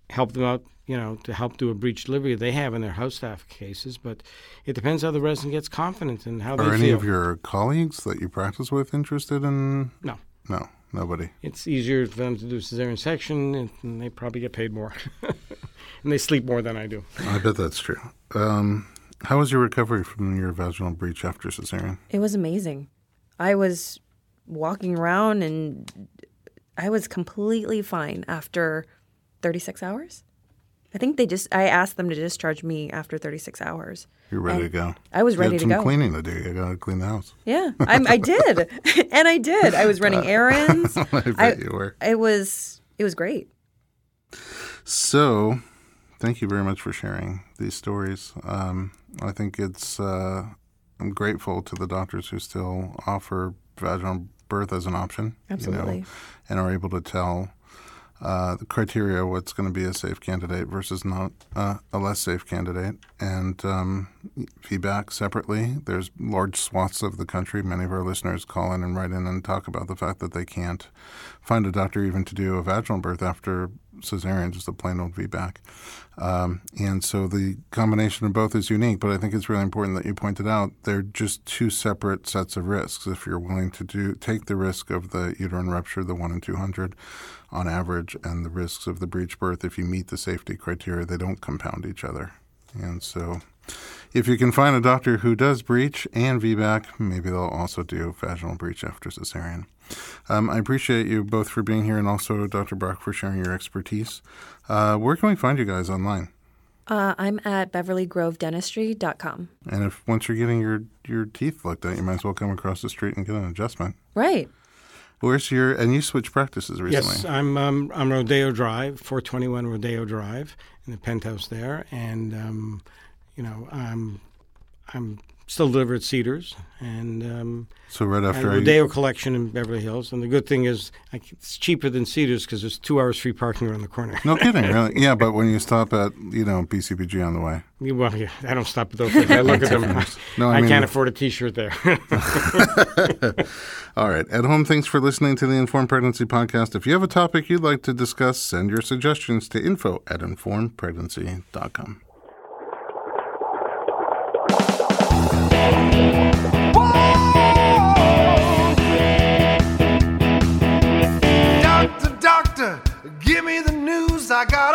Speaker 3: help them out, you know, to help do a breech delivery they have in their house staff cases. But it depends how the resident gets confident and how
Speaker 1: Are
Speaker 3: they
Speaker 1: any
Speaker 3: feel.
Speaker 1: of your colleagues that you practice with interested in?
Speaker 3: No.
Speaker 1: No, nobody.
Speaker 3: It's easier for them to do cesarean section, and they probably get paid more. *laughs* and they sleep more than I do.
Speaker 1: I bet that's true. Um, how was your recovery from your vaginal breech after cesarean?
Speaker 2: It was amazing. I was walking around and I was completely fine after 36 hours. I think they just. I asked them to discharge me after 36 hours.
Speaker 1: You're ready to go.
Speaker 2: I was
Speaker 1: You
Speaker 2: ready
Speaker 1: had
Speaker 2: to
Speaker 1: some
Speaker 2: go.
Speaker 1: cleaning to do. You got to clean the house.
Speaker 2: Yeah, I'm, I did, *laughs* and I did. I was running *laughs* errands.
Speaker 1: I bet
Speaker 2: I-
Speaker 1: you were.
Speaker 2: It was. It was great.
Speaker 1: So, thank you very much for sharing these stories. Um, I think it's. Uh, I'm grateful to the doctors who still offer vaginal birth as an option. You
Speaker 2: Absolutely.
Speaker 1: know, and are able to tell uh, the criteria what's going to be a safe candidate versus not uh, a less safe candidate, and um, feedback separately. There's large swaths of the country. Many of our listeners call in and write in and talk about the fact that they can't find a doctor even to do a vaginal birth after cesarean, just a plain old VBAC. Um, and so the combination of both is unique, but I think it's really important that you pointed out they're just two separate sets of risks. If you're willing to do take the risk of the uterine rupture, the one in 200 on average, and the risks of the breech birth, if you meet the safety criteria, they don't compound each other. And so if you can find a doctor who does breech and VBAC, maybe they'll also do vaginal breech after cesarean. Um, I appreciate you both for being here and also Dr. Brock for sharing your expertise. Uh, where can we find you guys online?
Speaker 2: Uh, I'm at BeverlyGroveDentistry.com.
Speaker 1: And if once you're getting your, your teeth looked at, you might as well come across the street and get an adjustment.
Speaker 2: Right.
Speaker 1: Where's your and you switched practices recently?
Speaker 3: Yes, I'm um, on Rodeo Drive, 421 Rodeo Drive, in the penthouse there, and um, you know I'm I'm still deliver at Cedars and um,
Speaker 1: So right after I,
Speaker 3: Rodeo Collection in Beverly Hills. And the good thing is I it's cheaper than Cedars because there's two hours free parking around the corner.
Speaker 1: no kidding, really? *laughs* Yeah, but when you stop at you know BCBG on the way,
Speaker 3: well, yeah, I don't stop at those things. I look at them. *laughs*
Speaker 1: No, I
Speaker 3: I,
Speaker 1: mean-
Speaker 3: can't afford a T-shirt there. *laughs*
Speaker 1: All right. At home, thanks for listening to the Informed Pregnancy Podcast. If you have a topic you'd like to discuss, send your suggestions to info at informedpregnancy.com.
Speaker 4: I got